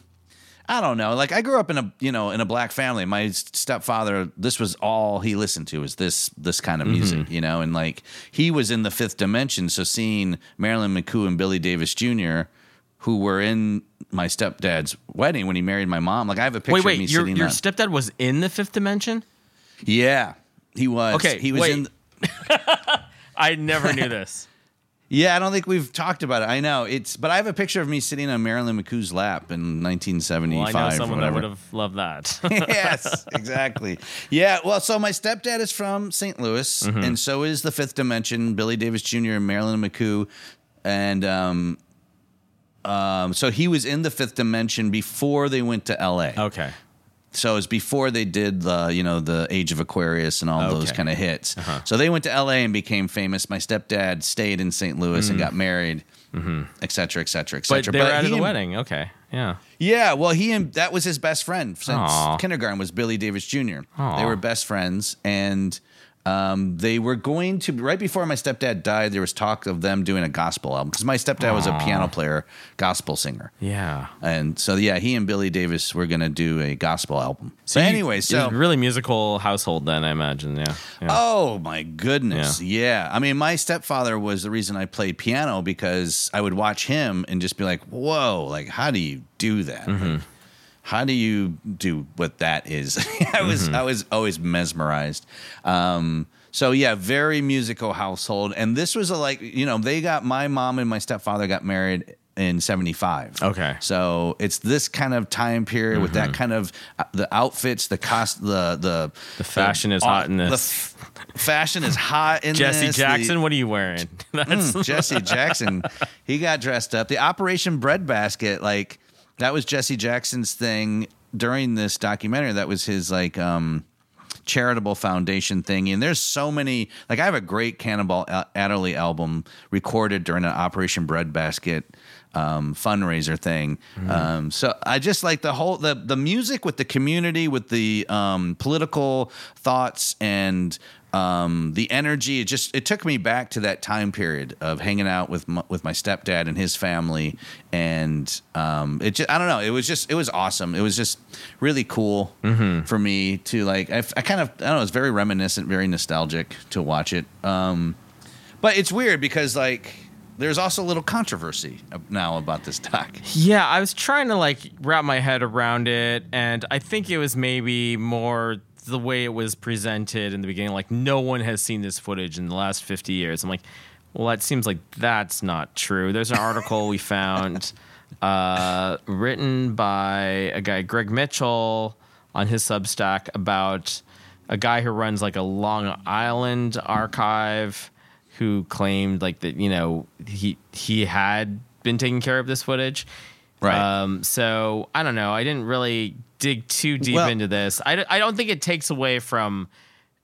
I don't know. Like I grew up in a you know in a black family. My stepfather, this was all he listened to was this this kind of music, Mhm. you know. And like he was in the fifth dimension, so seeing Marilyn McCoo and Billy Davis Jr., who were in my stepdad's wedding when he married my mom. Like I have a picture Wait, of wait. me Your sitting your on- stepdad was in the fifth dimension. yeah, he was. Okay, he was wait. in. I never knew this. Yeah, I don't think we've talked about it. I know it's, but I have a picture of me sitting on Marilyn McCoo's lap in 1975. Well, I know someone that would have loved that. yes, exactly. Yeah, well, so my stepdad is from St. Louis, Mhm. and so is the Fifth Dimension, Billy Davis Jr. and Marilyn McCoo, and um, um, so he was in the Fifth Dimension before they went to L.A. Okay. So it was before they did the, you know, the Age of Aquarius and all those kind of hits. Uh-huh. So they went to L.A. and became famous. My stepdad stayed in St. Louis and Mm. got married, Mhm. et cetera, et cetera, et But cetera. they were out of he the wedding. Okay. Yeah. yeah, well, he and that was his best friend since Aw. kindergarten was Billy Davis Jr. Aw. They were best friends, and um, they were going to right before my stepdad died. There was talk of them doing a gospel album because my stepdad was a piano player, gospel singer, Yeah. and so yeah, he and Billy Davis were going to do a gospel album. So you- anyway, so really musical household then, I imagine. Yeah. yeah. Oh my goodness. Yeah. I mean, my stepfather was the reason I played piano because I would watch him and just be like, whoa, like, how do you do that? Mm-hmm. How do you do what that is? I was Mhm. I was always mesmerized. Um, so yeah, very musical household, and this was a like you know they got my mom and my stepfather got married in '75. Okay. So it's this kind of time period with that Mhm. kind of uh, the outfits, the cost, the the The fashion is hot in the this. f- fashion is hot in Jesse this. The- Jackson, what are you wearing? That's Mm, Jesse Jackson, he got dressed up. The Operation Breadbasket, like that was Jesse Jackson's thing during this documentary. That was his like um charitable foundation thing. And there's so many. Like I have a great Cannonball Al- Adderley album recorded during an Operation Breadbasket um, fundraiser thing. Um, so I just like the whole the the music with the community, with the um, political thoughts and um, the energy. It just it took me back to that time period of hanging out with my, with my stepdad and his family, and um, it just I don't know. It was just it was awesome. It was just really cool for me to like. I, I kind of I don't know. It's very reminiscent, very nostalgic to watch it. Um, but it's weird because like there's also a little controversy now about this doc. Yeah, I was trying to like wrap my head around it, and I think it was maybe more the way it was presented in the beginning. Like, no one has seen this footage in the last 50 years. I'm like, well, that seems like that's not true. There's an article we found uh, written by a guy, Greg Mitchell, on his Substack about a guy who runs like a Long Island archive who claimed like that you know he he had been taking care of this footage Right. um so i don't know i didn't really dig too deep Well- into this I, d- I don't think it takes away from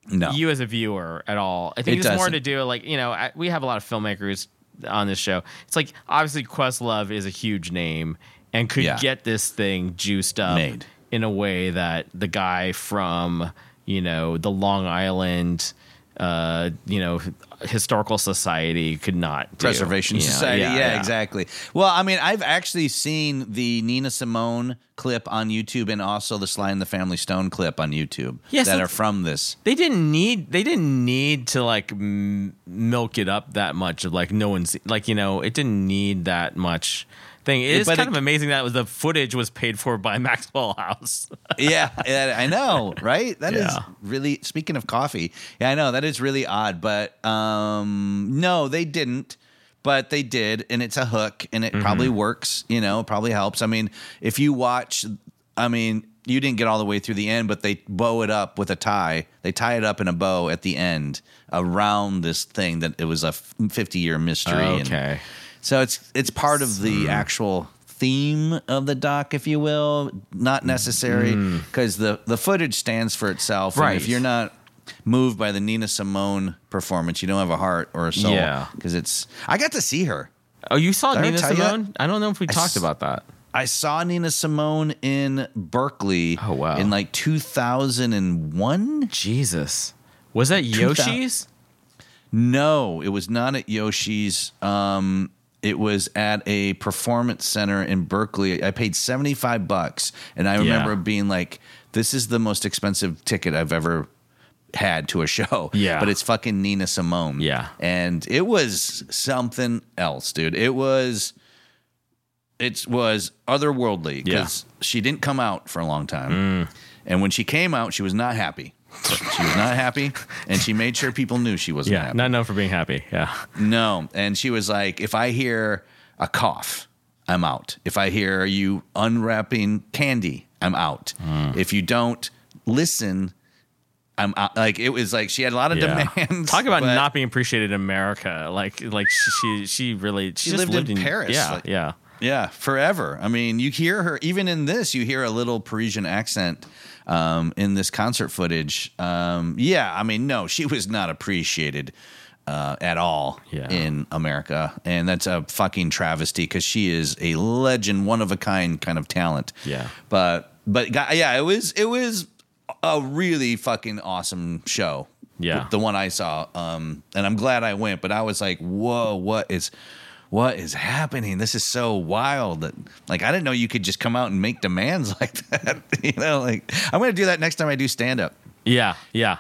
No. you as a viewer at all i think It it's more doesn't. to do like you know I, we have a lot of filmmakers on this show it's like obviously questlove is a huge name and could Yeah. get this thing juiced up Made. in a way that the guy from you know the long island uh, you know, historical society could not do. Preservation You know, Society. Yeah, exactly. Well, I mean, I've actually seen the Nina Simone clip on YouTube and also the Sly and the Family Stone clip on YouTube Yeah, that are from this. They didn't need. They didn't need to like m- milk it up that much. Of like no one's like you know it didn't need that much thing. It is but kind it- of amazing that was the footage was paid for by Maxwell House. yeah, I know, right? That is Yeah. really speaking of coffee. Yeah, I know that is really odd, but um no, they didn't. But they did, and it's a hook, and it probably Mm-hmm. works. You know, probably helps. I mean, if you watch, I mean, you didn't get all the way through the end, but they bow it up with a tie. They tie it up in a bow at the end around this thing that it was a fifty year mystery. and- Okay. So it's it's part of the actual theme of the doc, if you will. Not necessary because the the footage stands for itself. and Right. if you're not moved by the Nina Simone performance, you don't have a heart or a soul. Yeah. Because it's. I got to see her. Oh, you saw I Nina tell you that? Simone? I don't know if we talked s- about that. I saw Nina Simone in Berkeley. Oh wow! In like 2001. Jesus, was that 2000 Yoshi's? No, it was not at Yoshi's. Um, it was at a performance center in Berkeley. I paid seventy five bucks, and I remember Yeah. being like, "This is the most expensive ticket I've ever." had to a show Yeah. but it's fucking nina simone Yeah. and it was something else dude it was it was otherworldly because she didn't come out for a long time Mm. and when she came out she was not happy she was not happy and she made sure people knew she wasn't Yeah, happy not known for being happy. Yeah. no. And she was like, if I hear a cough, I'm out. If I hear you unwrapping candy, I'm out. Hmm. If you don't listen, I'm out. Like it was like she had a lot of Yeah. demands. Talk about not being appreciated in America. Like, like she, she really, She she, just lived in Paris, Yeah, like- yeah. Yeah, forever. I mean, you hear her even in this. You hear a little Parisian accent um, in this concert footage. Um, yeah, I mean, no, she was not appreciated uh, at all yeah. in America, and that's a fucking travesty because she is a legend, one of a kind kind of talent. Yeah. but but yeah, it was it was a really fucking awesome show. Yeah. the one I saw, um, and I'm glad I went. But I was like, whoa, what is? What is happening? This is so wild that like I didn't know you could just come out and make demands like that. you know, like I'm gonna do that next time I do stand up. Yeah, yeah,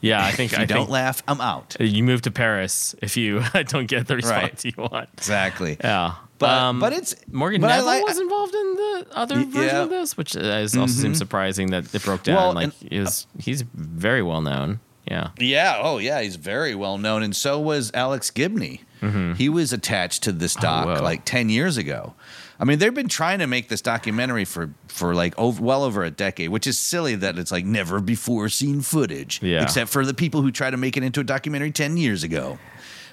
yeah. I think If you I don't think laugh, I'm out. You move to Paris if you don't get the response you want. Exactly. Yeah, But- Um, but it's- Morgan but I Neville like- was involved in the other version yeah. of this, which uh, is also seems Mhm. surprising that it broke down. Well, like, and- is he's very well known. Yeah, Yeah. Oh, yeah. He's very well known, and so was Alex Gibney. Mm-hmm. He was attached to this oh, doc whoa. like ten years ago. I mean, they've been trying to make this documentary for for like over, well over a decade, which is silly that it's like never before seen footage. Yeah. Except for the people who try to make it into a documentary ten years ago.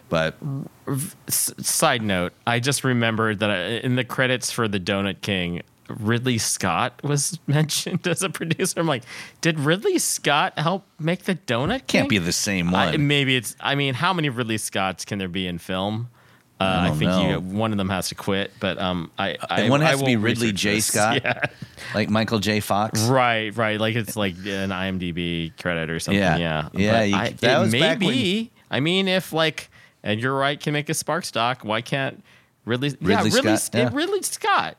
But side note, I just remembered that I, in the credits for The Donut King, Ridley Scott was mentioned as a producer. I'm like, did Ridley Scott help make The Donut King? can't be the same I- one. maybe it's. I mean, how many Ridley Scotts can there be in film? Uh, I I, think. You, one of them has to quit, but um, I, I one I has to be Ridley J. this. Scott, Yeah. like Michael J. Fox. Right, right. Like it's like an IMDb credit or something. Yeah. Yeah, Yeah, you- I, that it was may when- I mean, if like, and you're right, can make a Sparks doc. Why can't Ridley? Ridley yeah, Ridley. Scott, yeah. Ridley Scott.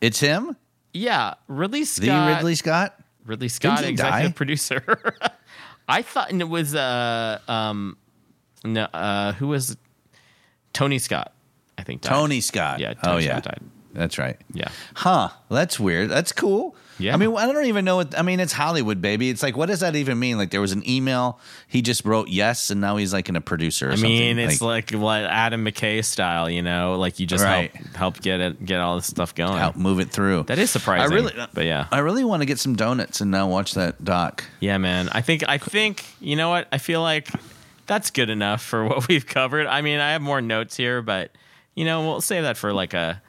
It's him, Yeah, Ridley Scott. the Ridley Scott. Ridley Scott, executive die? producer. I thought and it was uh um no uh who was Tony Scott. I think died. Tony Scott. Yeah. oh Tony yeah. Scott died. That's right. Yeah. Huh. That's weird. That's cool. Yeah. I mean, I don't even know what. I mean, it's Hollywood, baby. It's like, what does that even mean? Like, there was an email. He just wrote yes, and now he's like in a producer. Or I something. mean, it's like, what Adam McKay style, you know, like you just Right. help help get it get all this stuff going. help move it through. That is surprising. I really, but yeah, I really want to get some donuts and now watch that doc. yeah, man. I think I think you know what? I feel like that's good enough for what we've covered. I mean, I have more notes here, but you know, we'll save that for like a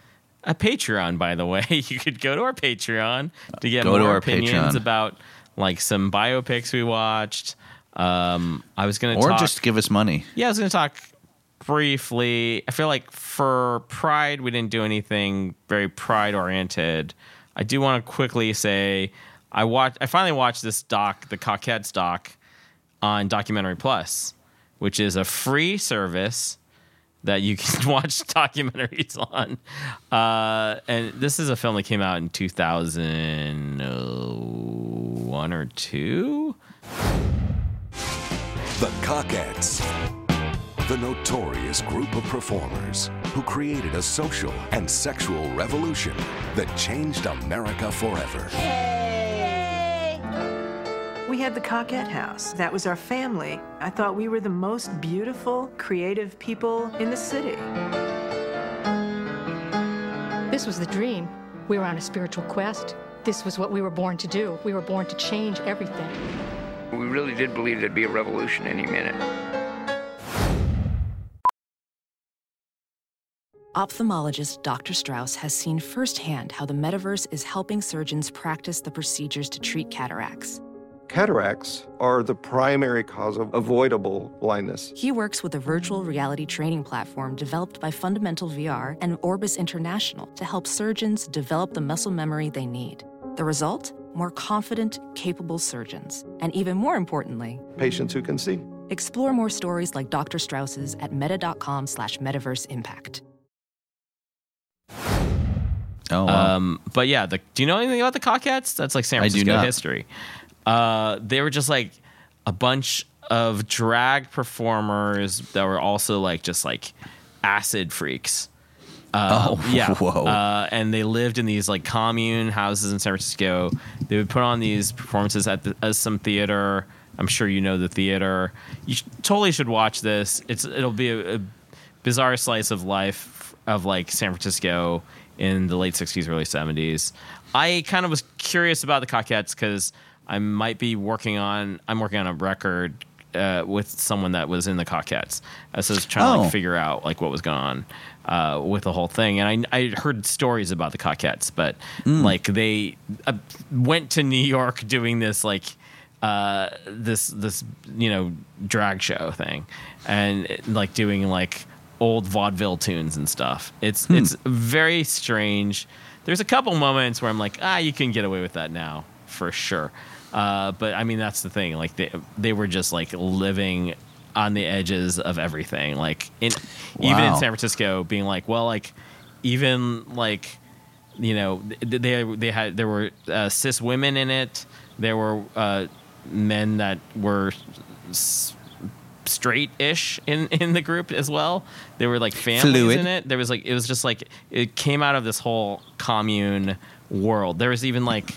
a Patreon. By the way, you could go to our Patreon to get Go to more our opinions Patreon. about like some biopics we watched. Um, I was gonna Or talk, just give us money. Yeah, I was going to talk briefly. I feel like for Pride, we didn't do anything very Pride oriented. I do want to quickly say I watched. I finally watched this doc, the Cockettes doc, on Documentary Plus, which is a free service that you can watch documentaries on. Uh, and this is a film that came out in 2001 or two. The Cockettes. The notorious group of performers who created a social and sexual revolution that changed America forever. We had the Cockette House. That was our family. I thought we were the most beautiful, creative people in the city. This was the dream. We were on a spiritual quest. This was what we were born to do. We were born to change everything. We really did believe there'd be a revolution any minute. Ophthalmologist Dr. Strauss has seen firsthand how the metaverse is helping surgeons practice the procedures to treat cataracts. Cataracts are the primary cause of avoidable blindness. He works with a virtual reality training platform developed by Fundamental VR and Orbis International to help surgeons develop the muscle memory they need. The result? More confident, capable surgeons. And even more importantly, Patients who can see. explore more stories like Dr. Strauss's at meta.com slash metaverse impact. Oh, wow. Um, but yeah, the, do you know anything about the Cockettes? That's like San I do Francisco not. history. Uh, they were just like a bunch of drag performers that were also like just like acid freaks. Uh, Oh, yeah. whoa. Uh, and they lived in these like commune houses in San Francisco. They would put on these performances at the, at some theater. I'm sure you know the theater. You sh- totally should watch this. It's it'll be a, a bizarre slice of life of like San Francisco in the late 60s, early 70s. I kind of was curious about the Cockettes because I might be working on I'm working on a record uh, with someone that was in the Cockettes. Uh, so I was just trying to Oh. like figure out like what was going on uh, with the whole thing. And I I heard stories about the Cockettes, but like they uh, went to New York doing this like uh, this this you know drag show thing, and like doing like old vaudeville tunes and stuff. It's it's very strange. There's a couple moments where I'm like, ah, you can get away with that now for sure. Uh, but I mean, that's the thing. Like they they were just like living on the edges of everything. Like in even in San Francisco, being like, well, like even like you know they they had there were uh, cis women in it. There were uh, men that were s- straight-ish in in the group as well. There were like families Fluid. in it. There was like it was just like it came out of this whole commune world. There was even like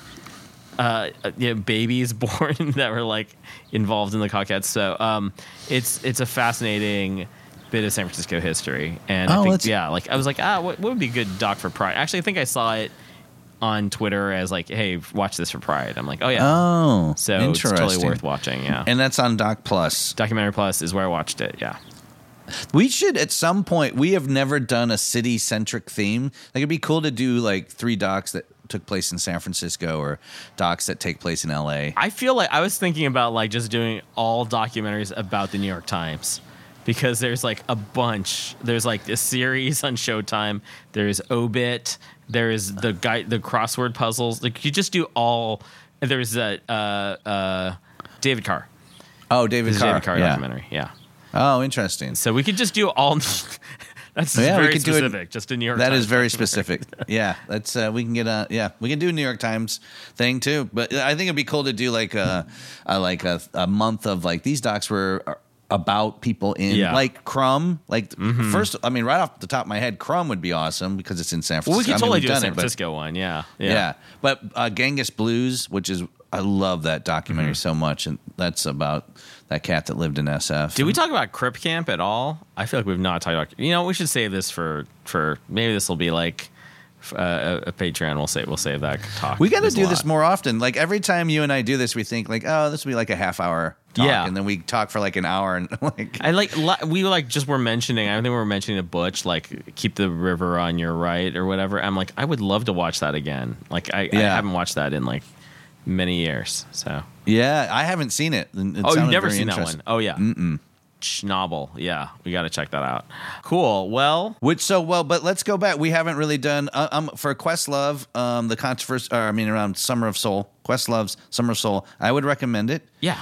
uh, you know, babies born that were like involved in the Cockettes. So um, it's it's a fascinating bit of San Francisco history, and I Oh, think yeah, like I was like, ah, what, what would be a good doc for Pride? Actually, I think I saw it on Twitter as like, hey, watch this for Pride. I'm like, oh yeah, Oh, so it's totally worth watching. Yeah, And that's on Doc Plus. Documentary Plus is where I watched it. Yeah. We should at some point. We have never done a city centric theme. Like it'd be cool to do like three docs that took place in San Francisco or docs that take place in L.A. I feel like I was thinking about like just doing all documentaries about the New York Times because there's like a bunch. There's like a series on Showtime. There's Obit. There's the guy, the crossword puzzles. Like you just do all. There's that uh, uh, David Carr. Oh, David a Carr. David Carr yeah. documentary. Yeah. Oh, interesting. So we could just do all. That's Yeah, very could do it- specific. just a New York. That Times is very specific. yeah, that's uh, we can get a yeah we can do a New York Times thing too. But I think it'd be cool to do like a, a like a, a month of like these docs were uh, about people in Yeah. like Crumb. Like first, I mean, right off the top of my head, Crumb would be awesome because it's in San Francisco. Well, we could I mean, totally do a San it, but- Francisco one. Yeah. Yeah. But uh, Genghis Blues, which is I love that documentary Mm-hmm. so much, and that's about that cat that lived in SF. Did we talk about Crip Camp at all? I feel like we've not talked about. You know, we should save this for for maybe this will be like uh, a, a Patreon. We'll say we'll save that talk. We got to do this more often. Like every time you and I do this, we think like, oh, this will be like a half hour talk, Yeah. and then we talk for like an hour, and like I like li- we like just were mentioning. I think we were mentioning a Butch like keep the river on your right or whatever. I'm like I would love to watch that again. Like I, I haven't watched that in like many years. So yeah, I haven't seen it. it oh, you've never seen that one? Oh yeah, Mm-mm. Schnabel. Yeah, we got to check that out. Cool. Well, Which so well, but let's go back. We haven't really done uh, um for Questlove, um the controversy. Or, I mean, around Summer of Soul, Questlove's Summer of Soul. I would recommend it. yeah.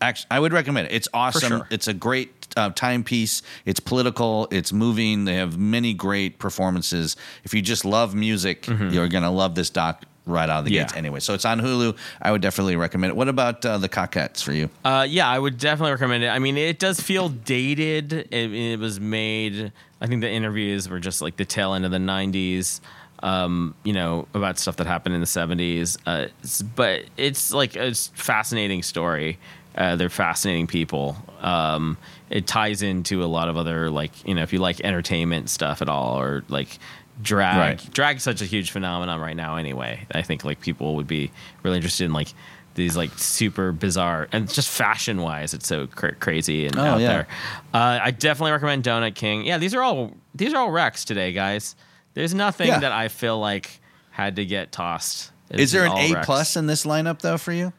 Actually, I would recommend it. It's awesome. sure. It's a great uh, timepiece. It's political. It's moving. They have many great performances. If you just love music, you're gonna love this doc right out of the. Yeah. gates. Anyway, so it's on Hulu. I would definitely recommend it. What about uh, the Cockettes for you? Uh, yeah, I would definitely recommend it. I mean, it does feel dated. It, it was made. I think the interviews were just like the tail end of the '90s. Um, you know about stuff that happened in the '70s. Uh, it's- but it's like a fascinating story. Uh, they're fascinating people. Um, it ties into a lot of other like you know if you like entertainment stuff at all or like drag. Right. Drag is such a huge phenomenon right now. Anyway, I think like people would be really interested in like these like super bizarre and just fashion wise, it's so cra- crazy and Oh, out yeah. there. Uh, I definitely recommend Donut King. Yeah, these are all these are all wrecks today, guys. There's nothing Yeah. that I feel like had to get tossed. Is there an A Rex. plus in this lineup though for you?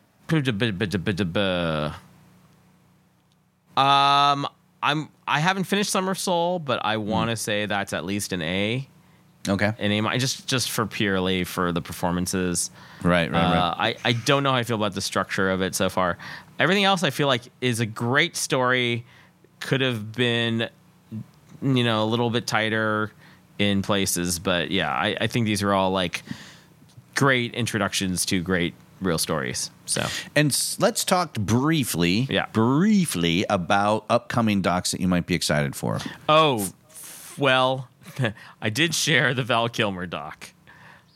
Um, I'm I haven't finished Summer Soul, but. I want to say that's at least an A. Okay. And mi- just just for purely for the performances. Right, right, Uh, I I don't know how I feel about the structure of it so far. Everything else I feel like is a great story. Could have been, you know, a little bit tighter in places, but yeah, I, I think these are all like great introductions to great real stories. So And s- let's talk briefly, Yeah. briefly about upcoming docs that you might be excited for. Oh, well, I did share the Val Kilmer doc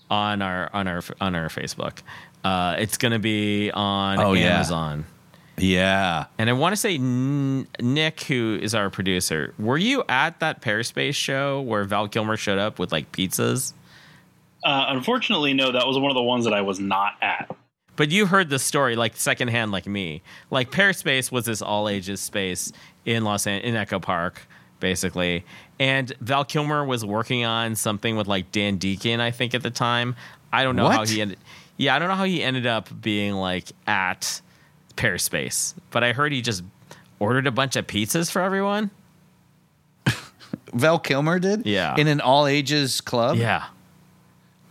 on our on our on our Facebook. Uh, it's going to be on Oh. Amazon. Yeah. And I want to say N- Nick, who is our producer, were you at that Pehrspace show where Val Kilmer showed up with like pizzas? Uh, unfortunately, no. That was one of the ones that I was not at. But you heard the story like secondhand, like me. Like Pehrspace was this all ages space in Los An- in Echo Park, basically. And Val Kilmer was working on something with like Dan Deacon, I think, at the time. I don't know how he ended. Yeah, I don't know how he ended up being like at Pear Pehrspace, but I heard he just ordered a bunch of pizzas for everyone. Val Kilmer did? Yeah. In an all ages club? Yeah.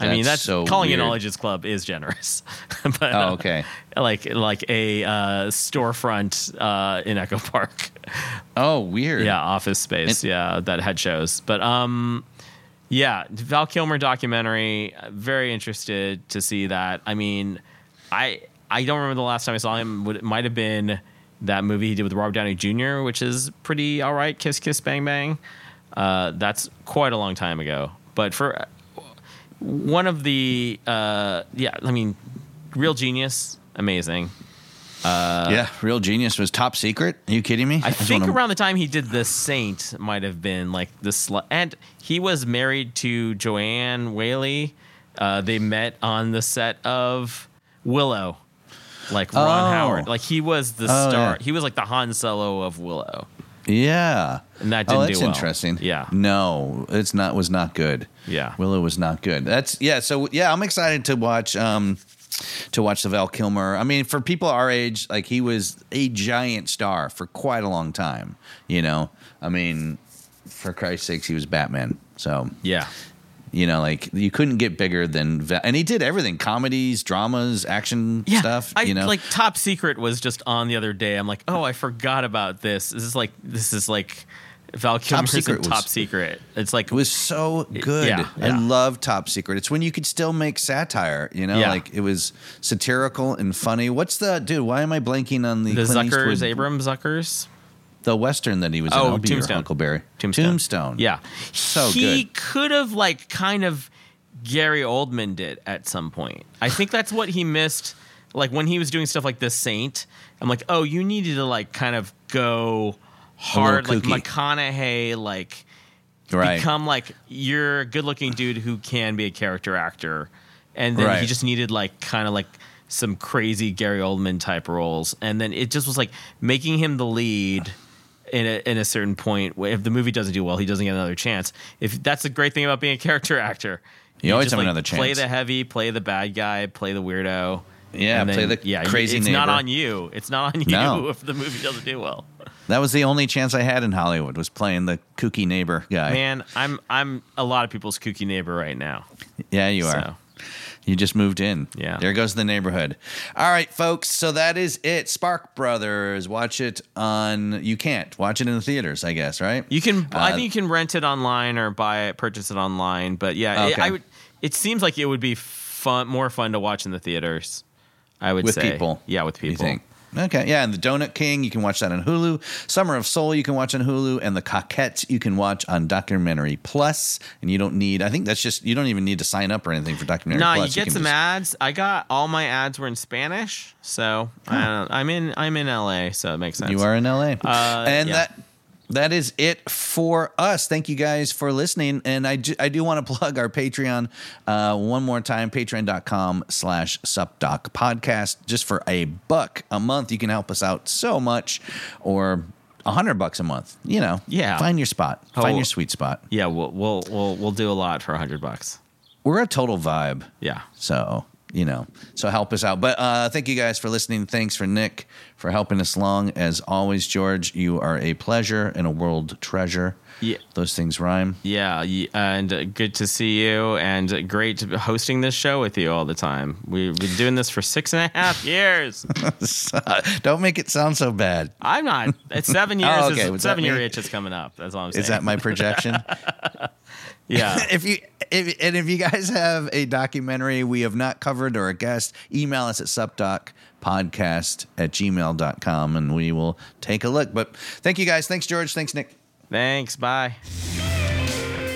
I mean, That's so calling it an all ages club is generous. but, Oh, uh, okay. like like a uh, storefront uh, in Echo Park. Oh, weird. Yeah, office space. yeah, that had shows. But um, yeah, Val Kilmer documentary. Very interested to see that. I mean, I I don't remember the last time I saw him. Would- It might have been that movie he did with Robert Downey Jr., which is pretty all right. Kiss Kiss Bang Bang. Uh, that's quite a long time ago. But for one of the uh, yeah, I mean, real genius, amazing. Uh, yeah, Real Genius was top secret. Are you kidding me? I just think wanna- around the time he did The Saint might have been like the sl- and he was married to Joanne Whaley. Uh, they met on the set of Willow, like Ron Oh. Howard. Like he was the Oh, star. yeah. He was like the Han Solo of Willow. Yeah. And that oh, didn't that's do well. interesting. Yeah. No, it's not was not good. Yeah. Willow was not good. That's yeah, so yeah, I'm excited to watch um to watch the Val Kilmer. I mean, for people our age, like he was a giant star for quite a long time, you know. I mean, for Christ's sakes, he was Batman. So, Yeah. you know, like you couldn't get bigger than Val- and he did everything, comedies, dramas, action Yeah, stuff, I, you know. like Top Secret was just on the other day. I'm like, oh, I forgot about this. This is like this is like Val Kilmer's Secret in was- Top Secret. It's like It was so good. yeah, I yeah. love Top Secret. It's when you could still make satire, you know, Yeah. like it was satirical and funny. What's the dude? Why am I blanking on the the Clint Zuckers, Eastwood- Abram Zuckers. the western that he was in? Oh, your Tombstone. Huckleberry. Tombstone. Tombstone. Yeah, So good. he good. could have like kind of Gary Oldman did at some point. I think that's what he missed. Like when he was doing stuff like The Saint, I'm like, oh, you needed to like kind of go hard, like. McConaughey, like Right. become like you're a good looking dude who can be a character actor. And then he just needed like kind of like some crazy Gary Oldman type roles. And then it just was like making him the lead in a, in a certain point. If the movie doesn't do well, he doesn't get another chance. If that's the great thing about being a character actor. You always just, have like, another chance. Play the heavy, play the bad guy, play the weirdo. Yeah, And play the you- crazy It's not on you. It's not on you No. if the movie doesn't do well. That was the only chance I had in Hollywood was playing the kooky neighbor guy. Man, I'm I'm a lot of people's kooky neighbor right now. Yeah, you are. So. You just moved in. Yeah. There goes the neighborhood. All right, folks. So that is it. Sparks Brothers. Watch it on. You can't watch it in the theaters, I guess, right? You can. I Uh, think you can rent it online or buy it, purchase it online. But yeah, it, I would. It seems like it would be fun, more fun to watch in the theaters. I would with say. people. Yeah, with You people. think? Okay, yeah, and the Donut King, you can watch that on Hulu. Summer of Soul, you can watch on Hulu, and the Cockette, you can watch on Documentary Plus. And you don't need, I think that's just, you don't even need to sign up or anything for Documentary Nah, Plus. you get can some just- ads. I got all my ads were in Spanish, so I don't, I'm in. I'm in LA, so it makes sense. You are in LA, Uh, and yeah. that that is it for us. Thank you guys for listening. And I, ju- I do want to plug our Patreon uh, one more time, patreon.com slash supdoc podcast. Just for a buck a month, you can help us out so much. Or a hundred bucks a month. You know, Yeah. Find your spot. Oh. Find your sweet spot. Yeah, we'll we'll we'll, we'll do a lot for a hundred bucks. We're a total vibe. Yeah. So, you know, so help us out. But uh, thank you guys for listening. Thanks for Nick for helping us along. As always, George, you are a pleasure and a world treasure. Yeah. Those things rhyme. Yeah, and good to see you, and great to be hosting this show with you all the time. We've been doing this for six and a half years. Don't make it sound so bad. I'm not. It's seven years. Oh, okay. is, seven year itch is coming up. That's all I'm saying. Is that my projection? yeah. if you if, and if you guys have a documentary we have not covered or a guest, email us at supdocpodcast at gmail.com and we will take a look. But thank you guys. Thanks, George. Thanks, Nick. Thanks. Bye.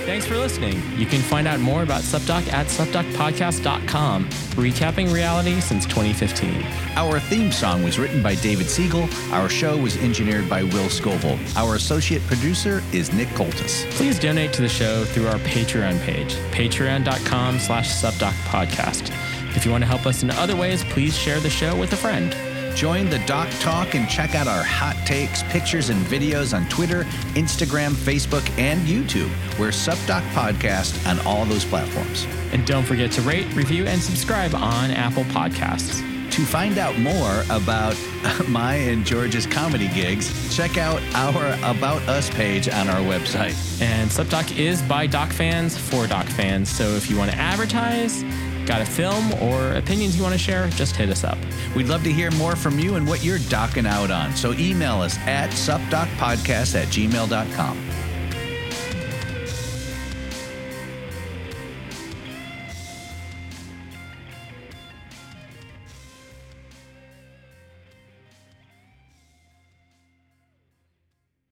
Thanks for listening. You can find out more about SupDoc at supdocpodcast.com, recapping reality since 2015. Our theme song was written by David Siegel. Our show was engineered by Will Scoville. Our associate producer is Nick Coltis. Please donate to the show through our Patreon page, patreon.com slash supdocpodcast. If you want to help us in other ways, please share the show with a friend. Join the Doc Talk and check out our hot takes, pictures, and videos on Twitter, Instagram, Facebook, and YouTube. We're SupDoc Podcast on all those platforms. And don't forget to rate, review, and subscribe on Apple Podcasts. To find out more about my and George's comedy gigs, check out our About Us page on our website. And SupDoc is by Doc fans for Doc fans. So if you want to advertise, got a film, or opinions you want to share, just hit us up. We'd love to hear more from you and what you're docking out on. So email us at supdocpodcast at gmail.com.